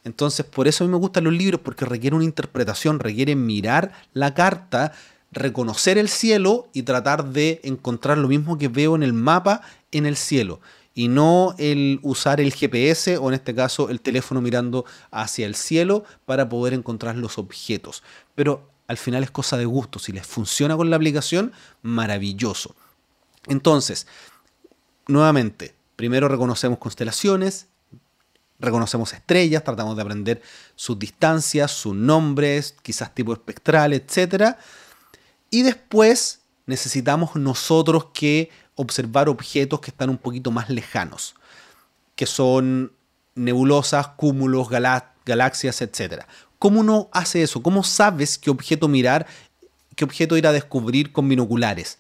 Entonces, por eso a mí me gustan los libros, porque requiere una interpretación, requiere mirar la carta, reconocer el cielo y tratar de encontrar lo mismo que veo en el mapa en el cielo. Y no el usar el GPS o en este caso el teléfono mirando hacia el cielo para poder encontrar los objetos. Pero al final es cosa de gusto. Si les funciona con la aplicación, maravilloso. Entonces, nuevamente, Primero reconocemos constelaciones, reconocemos estrellas, tratamos de aprender sus distancias, sus nombres, quizás tipo espectral, etc. Y después necesitamos nosotros que observar objetos que están un poquito más lejanos, que son nebulosas, cúmulos, galaxias, etc. ¿Cómo uno hace eso? ¿Cómo sabes qué objeto mirar, qué objeto ir a descubrir con binoculares?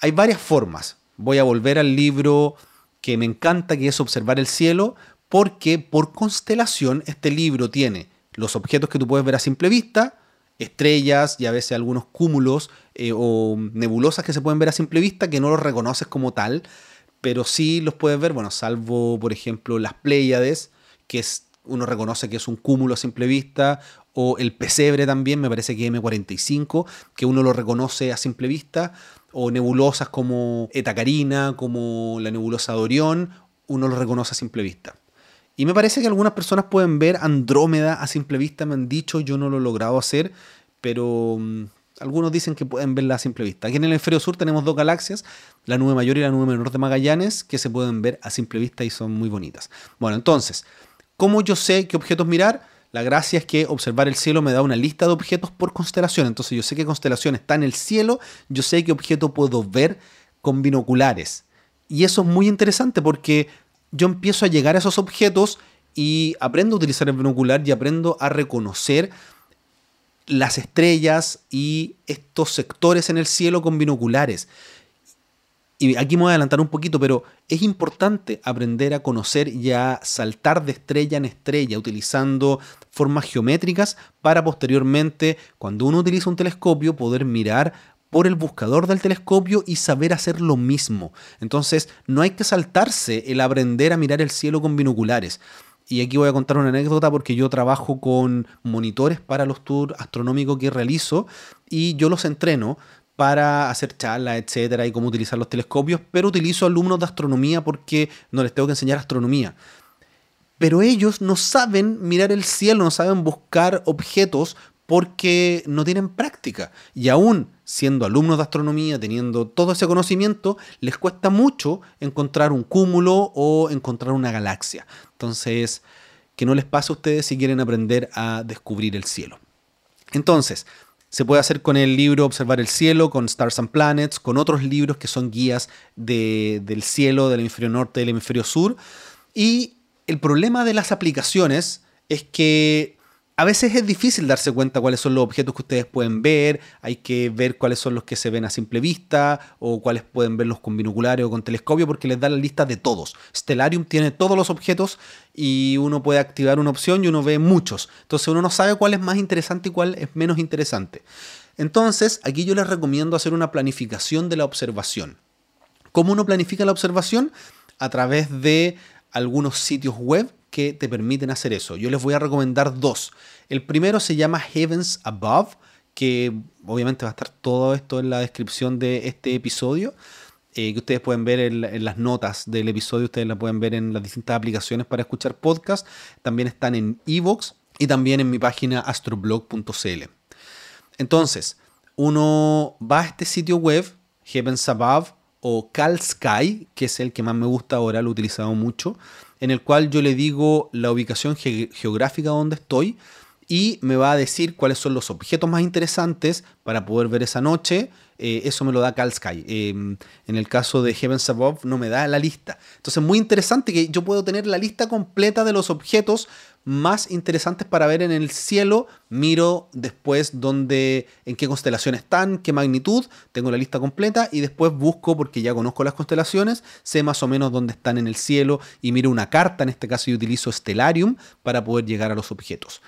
Hay varias formas. Voy a volver al libro que me encanta, que es observar el cielo, porque por constelación este libro tiene los objetos que tú puedes ver a simple vista, estrellas y a veces algunos cúmulos eh, o nebulosas que se pueden ver a simple vista que no los reconoces como tal, pero sí los puedes ver, bueno, salvo por ejemplo las Pléyades, que es, uno reconoce que es un cúmulo a simple vista, o el pesebre también, me parece que M45, que uno lo reconoce a simple vista, o nebulosas como Eta Carina, como la nebulosa de Orión, uno lo reconoce a simple vista. Y me parece que algunas personas pueden ver Andrómeda a simple vista, me han dicho, yo no lo he logrado hacer, pero mm, algunos dicen que pueden verla a simple vista. Aquí en el hemisferio sur tenemos dos galaxias, la nube mayor y la nube menor de Magallanes, que se pueden ver a simple vista y son muy bonitas. Bueno, entonces, ¿cómo yo sé qué objetos mirar? La gracia es que observar el cielo me da una lista de objetos por constelación. Entonces yo sé qué constelación está en el cielo, yo sé qué objeto puedo ver con binoculares. Y eso es muy interesante porque yo empiezo a llegar a esos objetos y aprendo a utilizar el binocular y aprendo a reconocer las estrellas y estos sectores en el cielo con binoculares y aquí me voy a adelantar un poquito, pero es importante aprender a conocer y a saltar de estrella en estrella utilizando formas geométricas para posteriormente, cuando uno utiliza un telescopio, poder mirar por el buscador del telescopio y saber hacer lo mismo. Entonces, no hay que saltarse el aprender a mirar el cielo con binoculares. Y aquí voy a contar una anécdota porque yo trabajo con monitores para los tours astronómicos que realizo y yo los entreno para hacer charlas, etcétera, y cómo utilizar los telescopios, pero utilizo alumnos de astronomía porque no les tengo que enseñar astronomía. Pero ellos no saben mirar el cielo, no saben buscar objetos porque no tienen práctica. Y aún siendo alumnos de astronomía, teniendo todo ese conocimiento, les cuesta mucho encontrar un cúmulo o encontrar una galaxia. Entonces, que no les pase a ustedes si quieren aprender a descubrir el cielo. Entonces, se puede hacer con el libro Observar el Cielo, con Stars and Planets, con otros libros que son guías del cielo, del hemisferio norte, del hemisferio sur. Y el problema de las aplicaciones es que a veces es difícil darse cuenta cuáles son los objetos que ustedes pueden ver, hay que ver cuáles son los que se ven a simple vista o cuáles pueden verlos con binoculares o con telescopio porque les da la lista de todos. Stellarium tiene todos los objetos y uno puede activar una opción y uno ve muchos. Entonces uno no sabe cuál es más interesante y cuál es menos interesante. Entonces aquí yo les recomiendo hacer una planificación de la observación. ¿Cómo uno planifica la observación? A través de algunos sitios web que te permiten hacer eso. Yo les voy a recomendar dos. El primero se llama Heavens Above, que obviamente va a estar todo esto en la descripción de este episodio. eh, que ustedes pueden ver en, las notas del episodio, ustedes la pueden ver en las distintas aplicaciones para escuchar podcast. También están en Evox y también en mi página astroblog.cl. Entonces, uno va a este sitio web, Heavens Above o Cal Sky, que es el que más me gusta ahora, lo he utilizado mucho, en el cual yo le digo la ubicación geográfica donde estoy y me va a decir cuáles son los objetos más interesantes para poder ver esa noche. Eh, eso me lo da Cal Sky. Em, en el caso de Heavens Above no me da la lista. Entonces muy interesante que yo puedo tener la lista completa de los objetos más interesantes para ver en el cielo. Miro después dónde, en qué constelación están, qué magnitud. Tengo la lista completa y después busco, porque ya conozco las constelaciones, sé más o menos dónde están en el cielo y miro una carta. En este caso yo utilizo Stellarium para poder llegar a los objetos.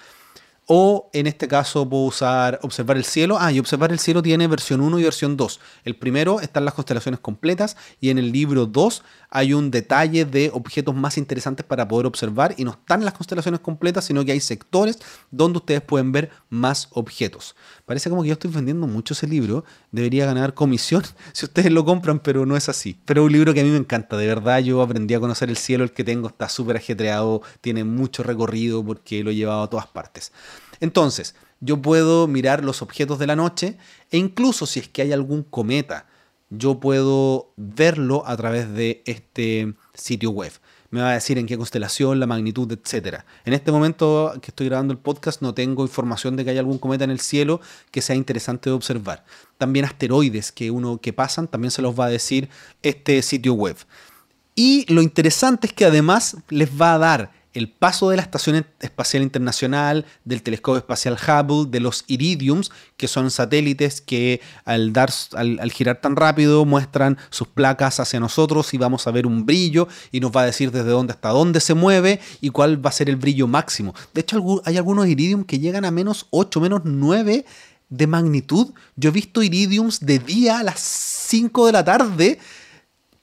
O en este caso puedo usar observar el cielo. Ah, y observar el cielo tiene versión 1 y versión 2. El primero están las constelaciones completas y en el libro 2 hay un detalle de objetos más interesantes para poder observar y no están las constelaciones completas, sino que hay sectores donde ustedes pueden ver más objetos. Parece como que yo estoy vendiendo mucho ese libro. Debería ganar comisión [laughs] si ustedes lo compran, pero no es así. Pero es un libro que a mí me encanta. De verdad, yo aprendí a conocer el cielo. El que tengo está súper ajetreado, tiene mucho recorrido porque lo he llevado a todas partes. Entonces, yo puedo mirar los objetos de la noche e incluso si es que hay algún cometa, yo puedo verlo a través de este sitio web. Me va a decir en qué constelación, la magnitud, etc. En este momento que estoy grabando el podcast no tengo información de que haya algún cometa en el cielo que sea interesante de observar. También asteroides que uno que pasan también se los va a decir este sitio web. Y lo interesante es que además les va a dar el paso de la Estación Espacial Internacional, del Telescopio Espacial Hubble, de los Iridiums, que son satélites que al, dar, al, girar tan rápido muestran sus placas hacia nosotros y vamos a ver un brillo y nos va a decir desde dónde hasta dónde se mueve y cuál va a ser el brillo máximo. De hecho, hay algunos Iridium que llegan a menos 8, menos 9 de magnitud. Yo he visto Iridiums de día a las 5 de la tarde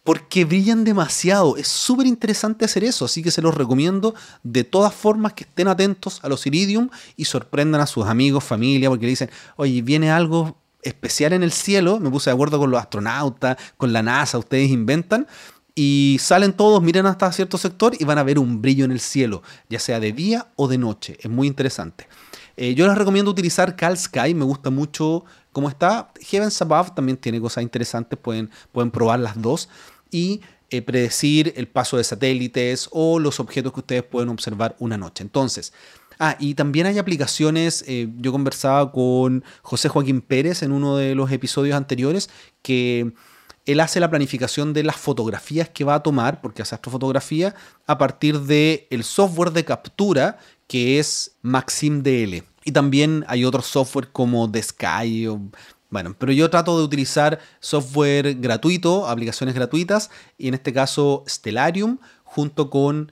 porque brillan demasiado. Es súper interesante hacer eso, así que se los recomiendo de todas formas que estén atentos a los Iridium y sorprendan a sus amigos, familia, porque le dicen, oye, viene algo especial en el cielo, me puse de acuerdo con los astronautas, con la NASA, ustedes inventan, y salen todos, miran hasta cierto sector y van a ver un brillo en el cielo, ya sea de día o de noche. Es muy interesante. Eh, yo les recomiendo utilizar Cal Sky, me gusta mucho cómo está. Heavens Above también tiene cosas interesantes, pueden, pueden probar las dos y eh, predecir el paso de satélites o los objetos que ustedes pueden observar una noche. Entonces, Ah, y también hay aplicaciones, eh, yo conversaba con José Joaquín Pérez en uno de los episodios anteriores, que él hace la planificación de las fotografías que va a tomar, porque hace astrofotografía, a partir del el software de captura que es Maxim DL. Y también hay otros software como The Sky bueno, pero yo trato de utilizar software gratuito, aplicaciones gratuitas, y en este caso Stellarium junto con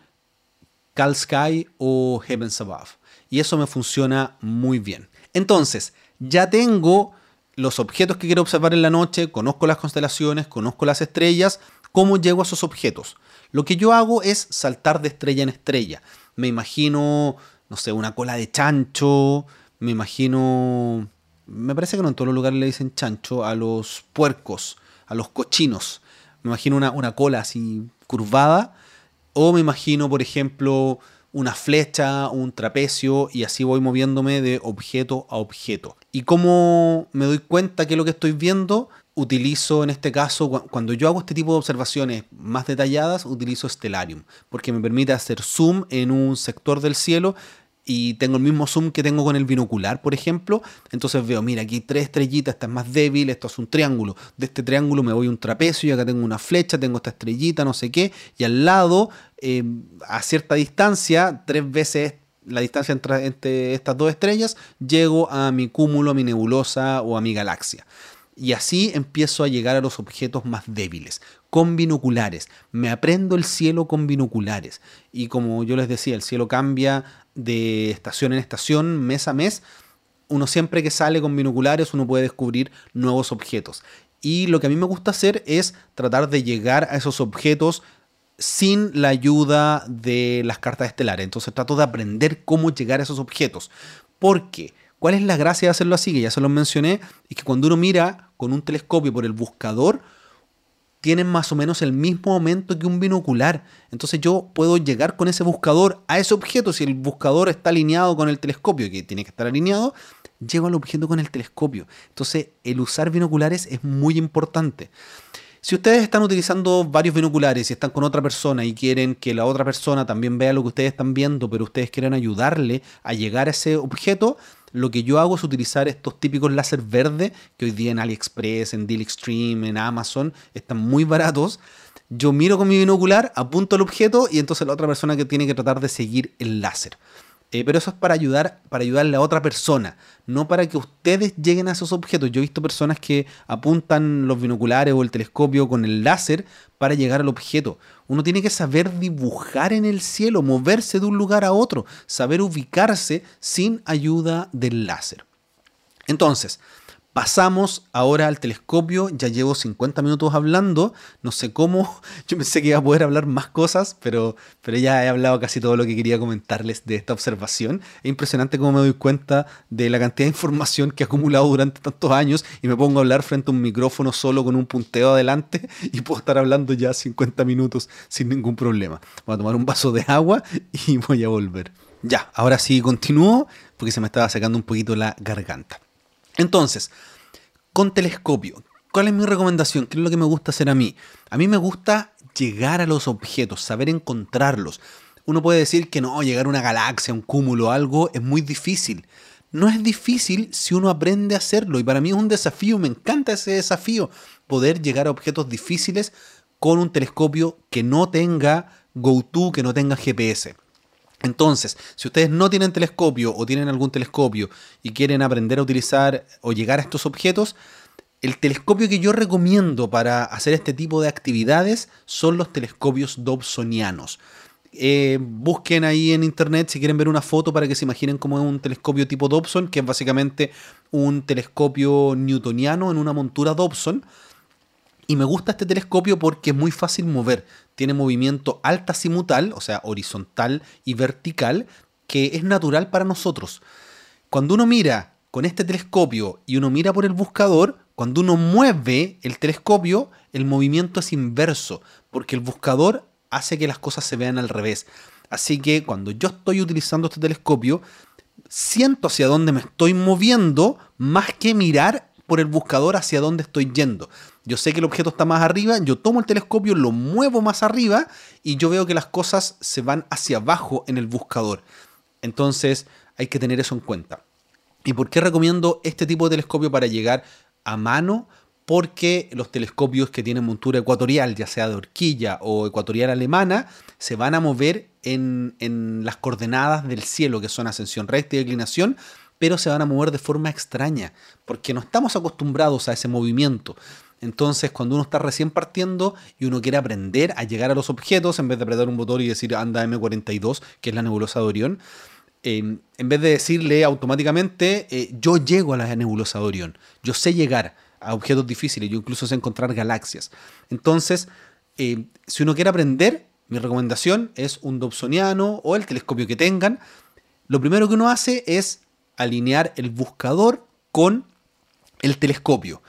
CalSky o Heavens Above. Y eso me funciona muy bien. Entonces, ya tengo los objetos que quiero observar en la noche, conozco las constelaciones, conozco las estrellas, ¿cómo llego a esos objetos? Lo que yo hago es saltar de estrella en estrella. Me imagino, no sé, una cola de chancho, me imagino me parece que no en todos los lugares le dicen chancho a los puercos, a los cochinos. Me imagino una, una cola así curvada. O me imagino, por ejemplo, una flecha, un trapecio, y así voy moviéndome de objeto a objeto. Y como me doy cuenta que lo que estoy viendo, utilizo en este caso, cuando yo hago este tipo de observaciones más detalladas, utilizo Stellarium, porque me permite hacer zoom en un sector del cielo y tengo el mismo zoom que tengo con el binocular, por ejemplo, entonces veo, mira, aquí tres estrellitas, esta es más débil, esto es un triángulo. De este triángulo me voy un trapecio y acá tengo una flecha, tengo esta estrellita, no sé qué, y al lado, eh, a cierta distancia, tres veces la distancia entre estas dos estrellas, llego a mi cúmulo, a mi nebulosa o a mi galaxia. Y así empiezo a llegar a los objetos más débiles, con binoculares. Me aprendo el cielo con binoculares. Y como yo les decía, el cielo cambia de estación en estación, mes a mes, uno siempre que sale con binoculares, uno puede descubrir nuevos objetos. Y lo que a mí me gusta hacer es tratar de llegar a esos objetos sin la ayuda de las cartas estelares. Entonces trato de aprender cómo llegar a esos objetos. Porque, ¿cuál es la gracia de hacerlo así? Que ya se lo mencioné, es que cuando uno mira con un telescopio por el buscador, tienen más o menos el mismo aumento que un binocular. Entonces yo puedo llegar con ese buscador a ese objeto. Si el buscador está alineado con el telescopio, que tiene que estar alineado, llego al objeto con el telescopio. Entonces el usar binoculares es muy importante. Si ustedes están utilizando varios binoculares y están con otra persona y quieren que la otra persona también vea lo que ustedes están viendo, pero ustedes quieren ayudarle a llegar a ese objeto, lo que yo hago es utilizar estos típicos láser verde que hoy día en AliExpress, en Deal Extreme, en Amazon están muy baratos. Yo miro con mi binocular, apunto el objeto y entonces la otra persona que tiene que tratar de seguir el láser. Eh, pero eso es para ayudar, para ayudarle a otra persona, no para que ustedes lleguen a esos objetos. Yo he visto personas que apuntan los binoculares o el telescopio con el láser para llegar al objeto. Uno tiene que saber dibujar en el cielo, moverse de un lugar a otro, saber ubicarse sin ayuda del láser. Entonces, Pasamos ahora al telescopio, ya llevo 50 minutos hablando, no sé cómo, [laughs] yo pensé que iba a poder hablar más cosas, pero, pero ya he hablado casi todo lo que quería comentarles de esta observación. Es impresionante cómo me doy cuenta de la cantidad de información que he acumulado durante tantos años y me pongo a hablar frente a un micrófono solo con un punteo adelante [laughs] y puedo estar hablando ya 50 minutos sin ningún problema. Voy a tomar un vaso de agua y voy a volver. Ya, ahora sí continúo porque se me estaba sacando un poquito la garganta. Entonces, con telescopio, ¿cuál es mi recomendación? ¿Qué es lo que me gusta hacer a mí? A mí me gusta llegar a los objetos, saber encontrarlos. Uno puede decir que no, llegar a una galaxia, un cúmulo, algo, es muy difícil. No es difícil si uno aprende a hacerlo y para mí es un desafío, me encanta ese desafío, poder llegar a objetos difíciles con un telescopio que no tenga GoTo, que no tenga GPS. Entonces, si ustedes no tienen telescopio o tienen algún telescopio y quieren aprender a utilizar o llegar a estos objetos, el telescopio que yo recomiendo para hacer este tipo de actividades son los telescopios dobsonianos. Eh, busquen ahí en internet si quieren ver una foto para que se imaginen cómo es un telescopio tipo Dobson, que es básicamente un telescopio newtoniano en una montura Dobson. Y me gusta este telescopio porque es muy fácil mover. Tiene movimiento alta-simutal, o sea, horizontal y vertical, que es natural para nosotros. Cuando uno mira con este telescopio y uno mira por el buscador, cuando uno mueve el telescopio, el movimiento es inverso, porque el buscador hace que las cosas se vean al revés. Así que cuando yo estoy utilizando este telescopio, siento hacia dónde me estoy moviendo más que mirar por el buscador hacia dónde estoy yendo. Yo sé que el objeto está más arriba, yo tomo el telescopio, lo muevo más arriba y yo veo que las cosas se van hacia abajo en el buscador. Entonces hay que tener eso en cuenta. ¿Y por qué recomiendo este tipo de telescopio para llegar a mano? Porque los telescopios que tienen montura ecuatorial, ya sea de horquilla o ecuatorial alemana, se van a mover en, en las coordenadas del cielo, que son ascensión recta y declinación, pero se van a mover de forma extraña, porque no estamos acostumbrados a ese movimiento. Entonces, cuando uno está recién partiendo y uno quiere aprender a llegar a los objetos, en vez de apretar un botón y decir anda M42, que es la nebulosa de Orión, em, en vez de decirle automáticamente eh, yo llego a la nebulosa de Orión, yo sé llegar a objetos difíciles, yo incluso sé encontrar galaxias. Entonces, em, si uno quiere aprender, mi recomendación es un Dobsoniano o el telescopio que tengan. Lo primero que uno hace es alinear el buscador con el telescopio.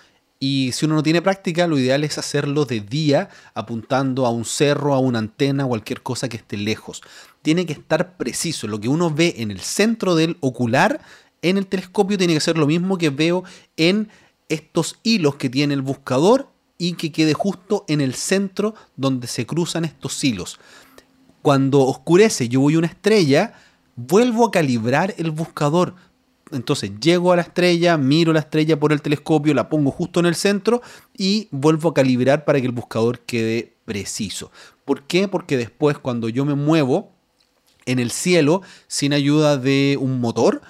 Y si uno no tiene práctica, lo ideal es hacerlo de día, apuntando a un cerro, a una antena, cualquier cosa que esté lejos. Tiene que estar preciso. Lo que uno ve en el centro del ocular, en el telescopio, tiene que ser lo mismo que veo en estos hilos que tiene el buscador y que quede justo en el centro donde se cruzan estos hilos. Cuando oscurece, yo voy a una estrella, vuelvo a calibrar el buscador entonces llego a la estrella, miro la estrella por el telescopio, la pongo justo en el centro y vuelvo a calibrar para que el buscador quede preciso. ¿Por qué? Porque después cuando yo me muevo en el cielo sin ayuda de un motor,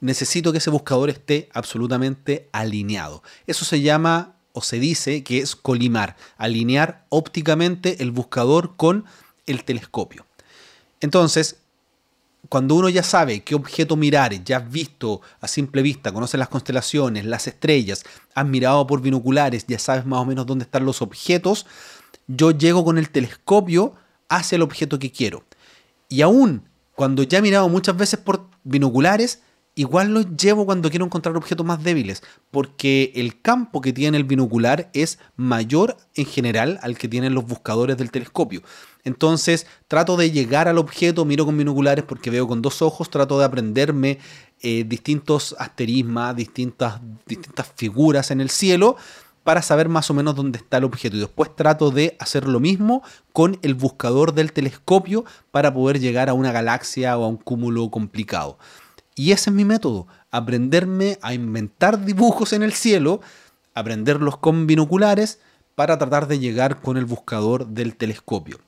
necesito que ese buscador esté absolutamente alineado. Eso se llama o se dice que es colimar, alinear ópticamente el buscador con el telescopio. Entonces, cuando uno ya sabe qué objeto mirar, ya has visto a simple vista, conoces las constelaciones, las estrellas, has mirado por binoculares, ya sabes más o menos dónde están los objetos, yo llego con el telescopio hacia el objeto que quiero. Y aún cuando ya he mirado muchas veces por binoculares, igual los llevo cuando quiero encontrar objetos más débiles, porque el campo que tiene el binocular es mayor en general al que tienen los buscadores del telescopio. Entonces trato de llegar al objeto, miro con binoculares porque veo con dos ojos, trato de aprenderme eh, distintos asterismas, distintas, distintas figuras en el cielo para saber más o menos dónde está el objeto. Y después trato de hacer lo mismo con el buscador del telescopio para poder llegar a una galaxia o a un cúmulo complicado. Y ese es mi método, aprenderme a inventar dibujos en el cielo, aprenderlos con binoculares para tratar de llegar con el buscador del telescopio.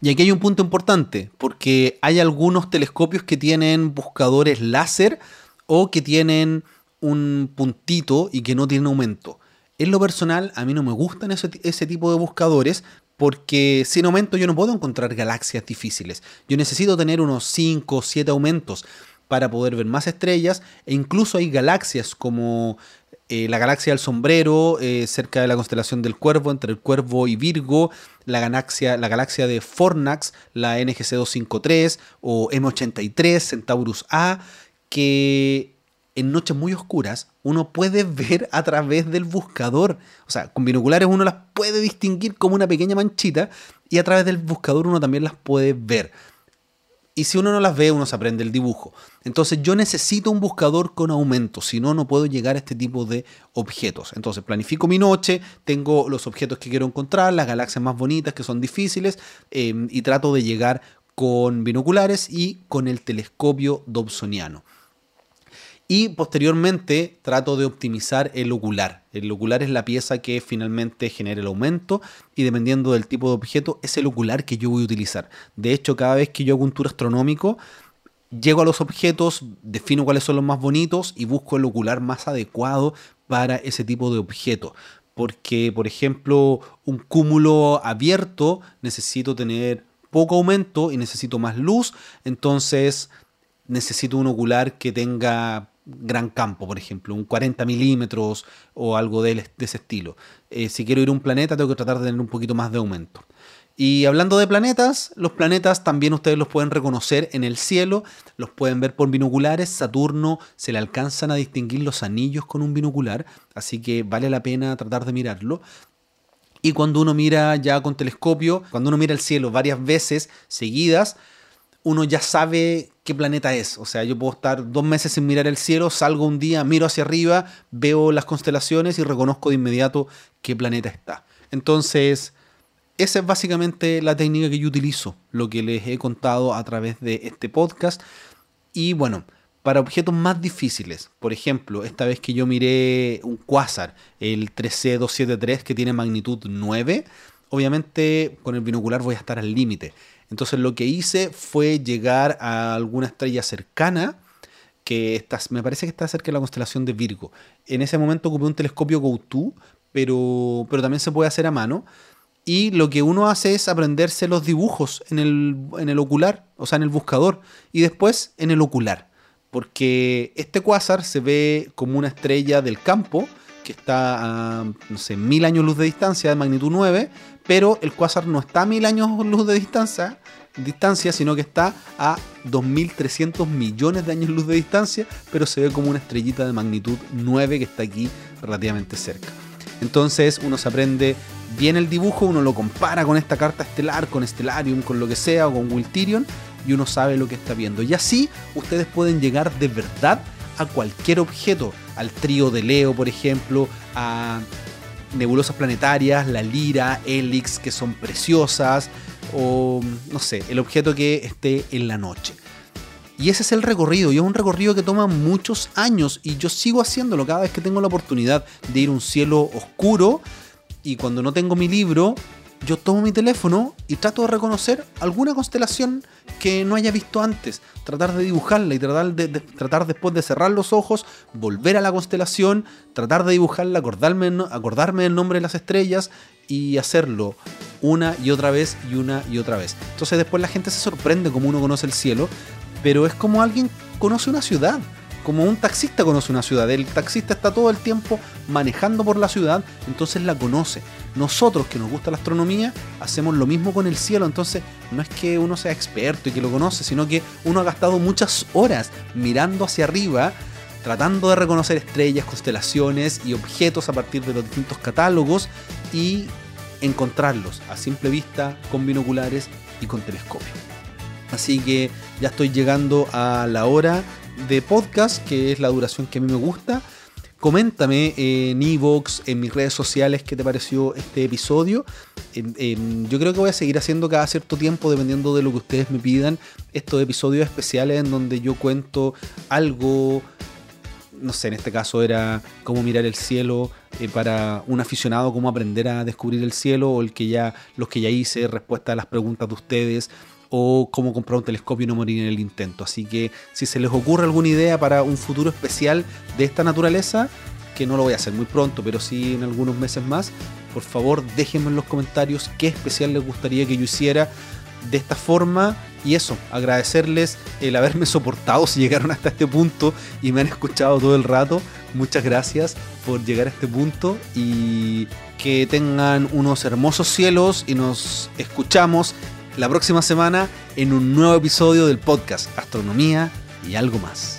Y aquí hay un punto importante, porque hay algunos telescopios que tienen buscadores láser o que tienen un puntito y que no tienen aumento. En lo personal, a mí no me gustan ese, ese tipo de buscadores porque sin aumento yo no puedo encontrar galaxias difíciles. Yo necesito tener unos 5 o 7 aumentos para poder ver más estrellas e incluso hay galaxias como eh, la galaxia del sombrero eh, cerca de la constelación del cuervo, entre el cuervo y Virgo, la galaxia, la galaxia de Fornax, la NGC 253 o M83, Centaurus A, que en noches muy oscuras uno puede [laughs] ver a través del buscador. O sea, con binoculares uno las puede distinguir como una pequeña manchita y a través del buscador uno también las puede ver. Y si uno no las ve, uno se aprende el dibujo. Entonces yo necesito un buscador con aumento, si no, no puedo llegar a este tipo de objetos. Entonces planifico mi noche, tengo los objetos que quiero encontrar, las galaxias más bonitas que son difíciles, em, y trato de llegar con binoculares y con el telescopio dobsoniano. Y posteriormente trato de optimizar el ocular. El ocular es la pieza que finalmente genera el aumento y dependiendo del tipo de objeto es el ocular que yo voy a utilizar. De hecho, cada vez que yo hago un tour astronómico, llego a los objetos, defino cuáles son los más bonitos y busco el ocular más adecuado para ese tipo de objeto. Porque, por ejemplo, un cúmulo abierto necesito tener poco aumento y necesito más luz, entonces necesito un ocular que tenga gran campo, por ejemplo, un 40 milímetros o algo de, ese estilo. Eh, si quiero ir a un planeta, tengo que tratar de tener un poquito más de aumento. Y hablando de planetas, los planetas también ustedes los pueden reconocer en el cielo, los pueden ver por binoculares. Saturno se le alcanzan a distinguir los anillos con un binocular, así que vale la pena tratar de mirarlo. Y cuando uno mira ya con telescopio, cuando uno mira el cielo varias veces seguidas, uno ya sabe qué planeta es. O sea, yo puedo estar dos meses sin mirar el cielo, salgo un día, miro hacia arriba, veo las constelaciones y reconozco de inmediato qué planeta está. Entonces, esa es básicamente la técnica que yo utilizo, lo que les he contado a través de este podcast. Y bueno, para objetos más difíciles, por ejemplo, esta vez que yo miré un quasar, el 3C273, que tiene magnitud 9, obviamente con el binocular voy a estar al límite. Entonces lo que hice fue llegar a alguna estrella cercana, que está, me parece que está cerca de la constelación de Virgo. En ese momento ocupé un telescopio GoTo, pero, pero también se puede hacer a mano. Y lo que uno hace es aprenderse los dibujos en el, en el ocular, o sea, en el buscador, y después en el ocular. Porque este cuásar se ve como una estrella del campo, que está a, no sé, mil años luz de distancia, de magnitud 9, pero el cuásar no está a mil años luz de distancia, distancia, sino que está a 2.300 millones de años luz de distancia, pero se ve como una estrellita de magnitud 9 que está aquí relativamente cerca. Entonces uno se aprende bien el dibujo, uno lo compara con esta carta estelar, con Stellarium, con lo que sea, o con Wiltirion, y uno sabe lo que está viendo. Y así ustedes pueden llegar de verdad a cualquier objeto, al trío de Leo, por ejemplo, a nebulosas planetarias, la Lira, Helix, que son preciosas, o no sé, el objeto que esté en la noche. Y ese es el recorrido, y es un recorrido que toma muchos años, y yo sigo haciéndolo cada vez que tengo la oportunidad de ir a un cielo oscuro, y cuando no tengo mi libro, yo tomo mi teléfono y trato de reconocer alguna constelación que no haya visto antes, tratar de dibujarla y tratar, de, tratar después de cerrar los ojos, volver a la constelación, tratar de dibujarla, acordarme, acordarme del nombre de las estrellas y hacerlo una y otra vez y una y otra vez. Entonces después la gente se sorprende como uno conoce el cielo, pero es como alguien conoce una ciudad como un taxista conoce una ciudad. El taxista está todo el tiempo manejando por la ciudad, entonces la conoce. Nosotros que nos gusta la astronomía, hacemos lo mismo con el cielo, entonces no es que uno sea experto y que lo conoce, sino que uno ha gastado muchas horas mirando hacia arriba, tratando de reconocer estrellas, constelaciones y objetos a partir de los distintos catálogos y encontrarlos a simple vista, con binoculares y con telescopio. Así que ya estoy llegando a la hora de podcast, que es la duración que a mí me gusta. Coméntame en Evox, en mis redes sociales, qué te pareció este episodio. yo creo que voy a seguir haciendo cada cierto tiempo, dependiendo de lo que ustedes me pidan, estos episodios especiales en donde yo cuento algo, no sé, en este caso era cómo mirar el cielo eh, para un aficionado, cómo aprender a descubrir el cielo, o el que ya, los que ya hice, respuesta a las preguntas de ustedes o cómo comprar un telescopio y no morir en el intento. Así que si se les ocurre alguna idea para un futuro especial de esta naturaleza, que no lo voy a hacer muy pronto, pero sí en algunos meses más, por favor déjenme en los comentarios qué especial les gustaría que yo hiciera de esta forma. Y eso, agradecerles el haberme soportado si llegaron hasta este punto y me han escuchado todo el rato. Muchas gracias por llegar a este punto y que tengan unos hermosos cielos y nos escuchamos la próxima semana en un nuevo episodio del podcast Astronomía y algo más.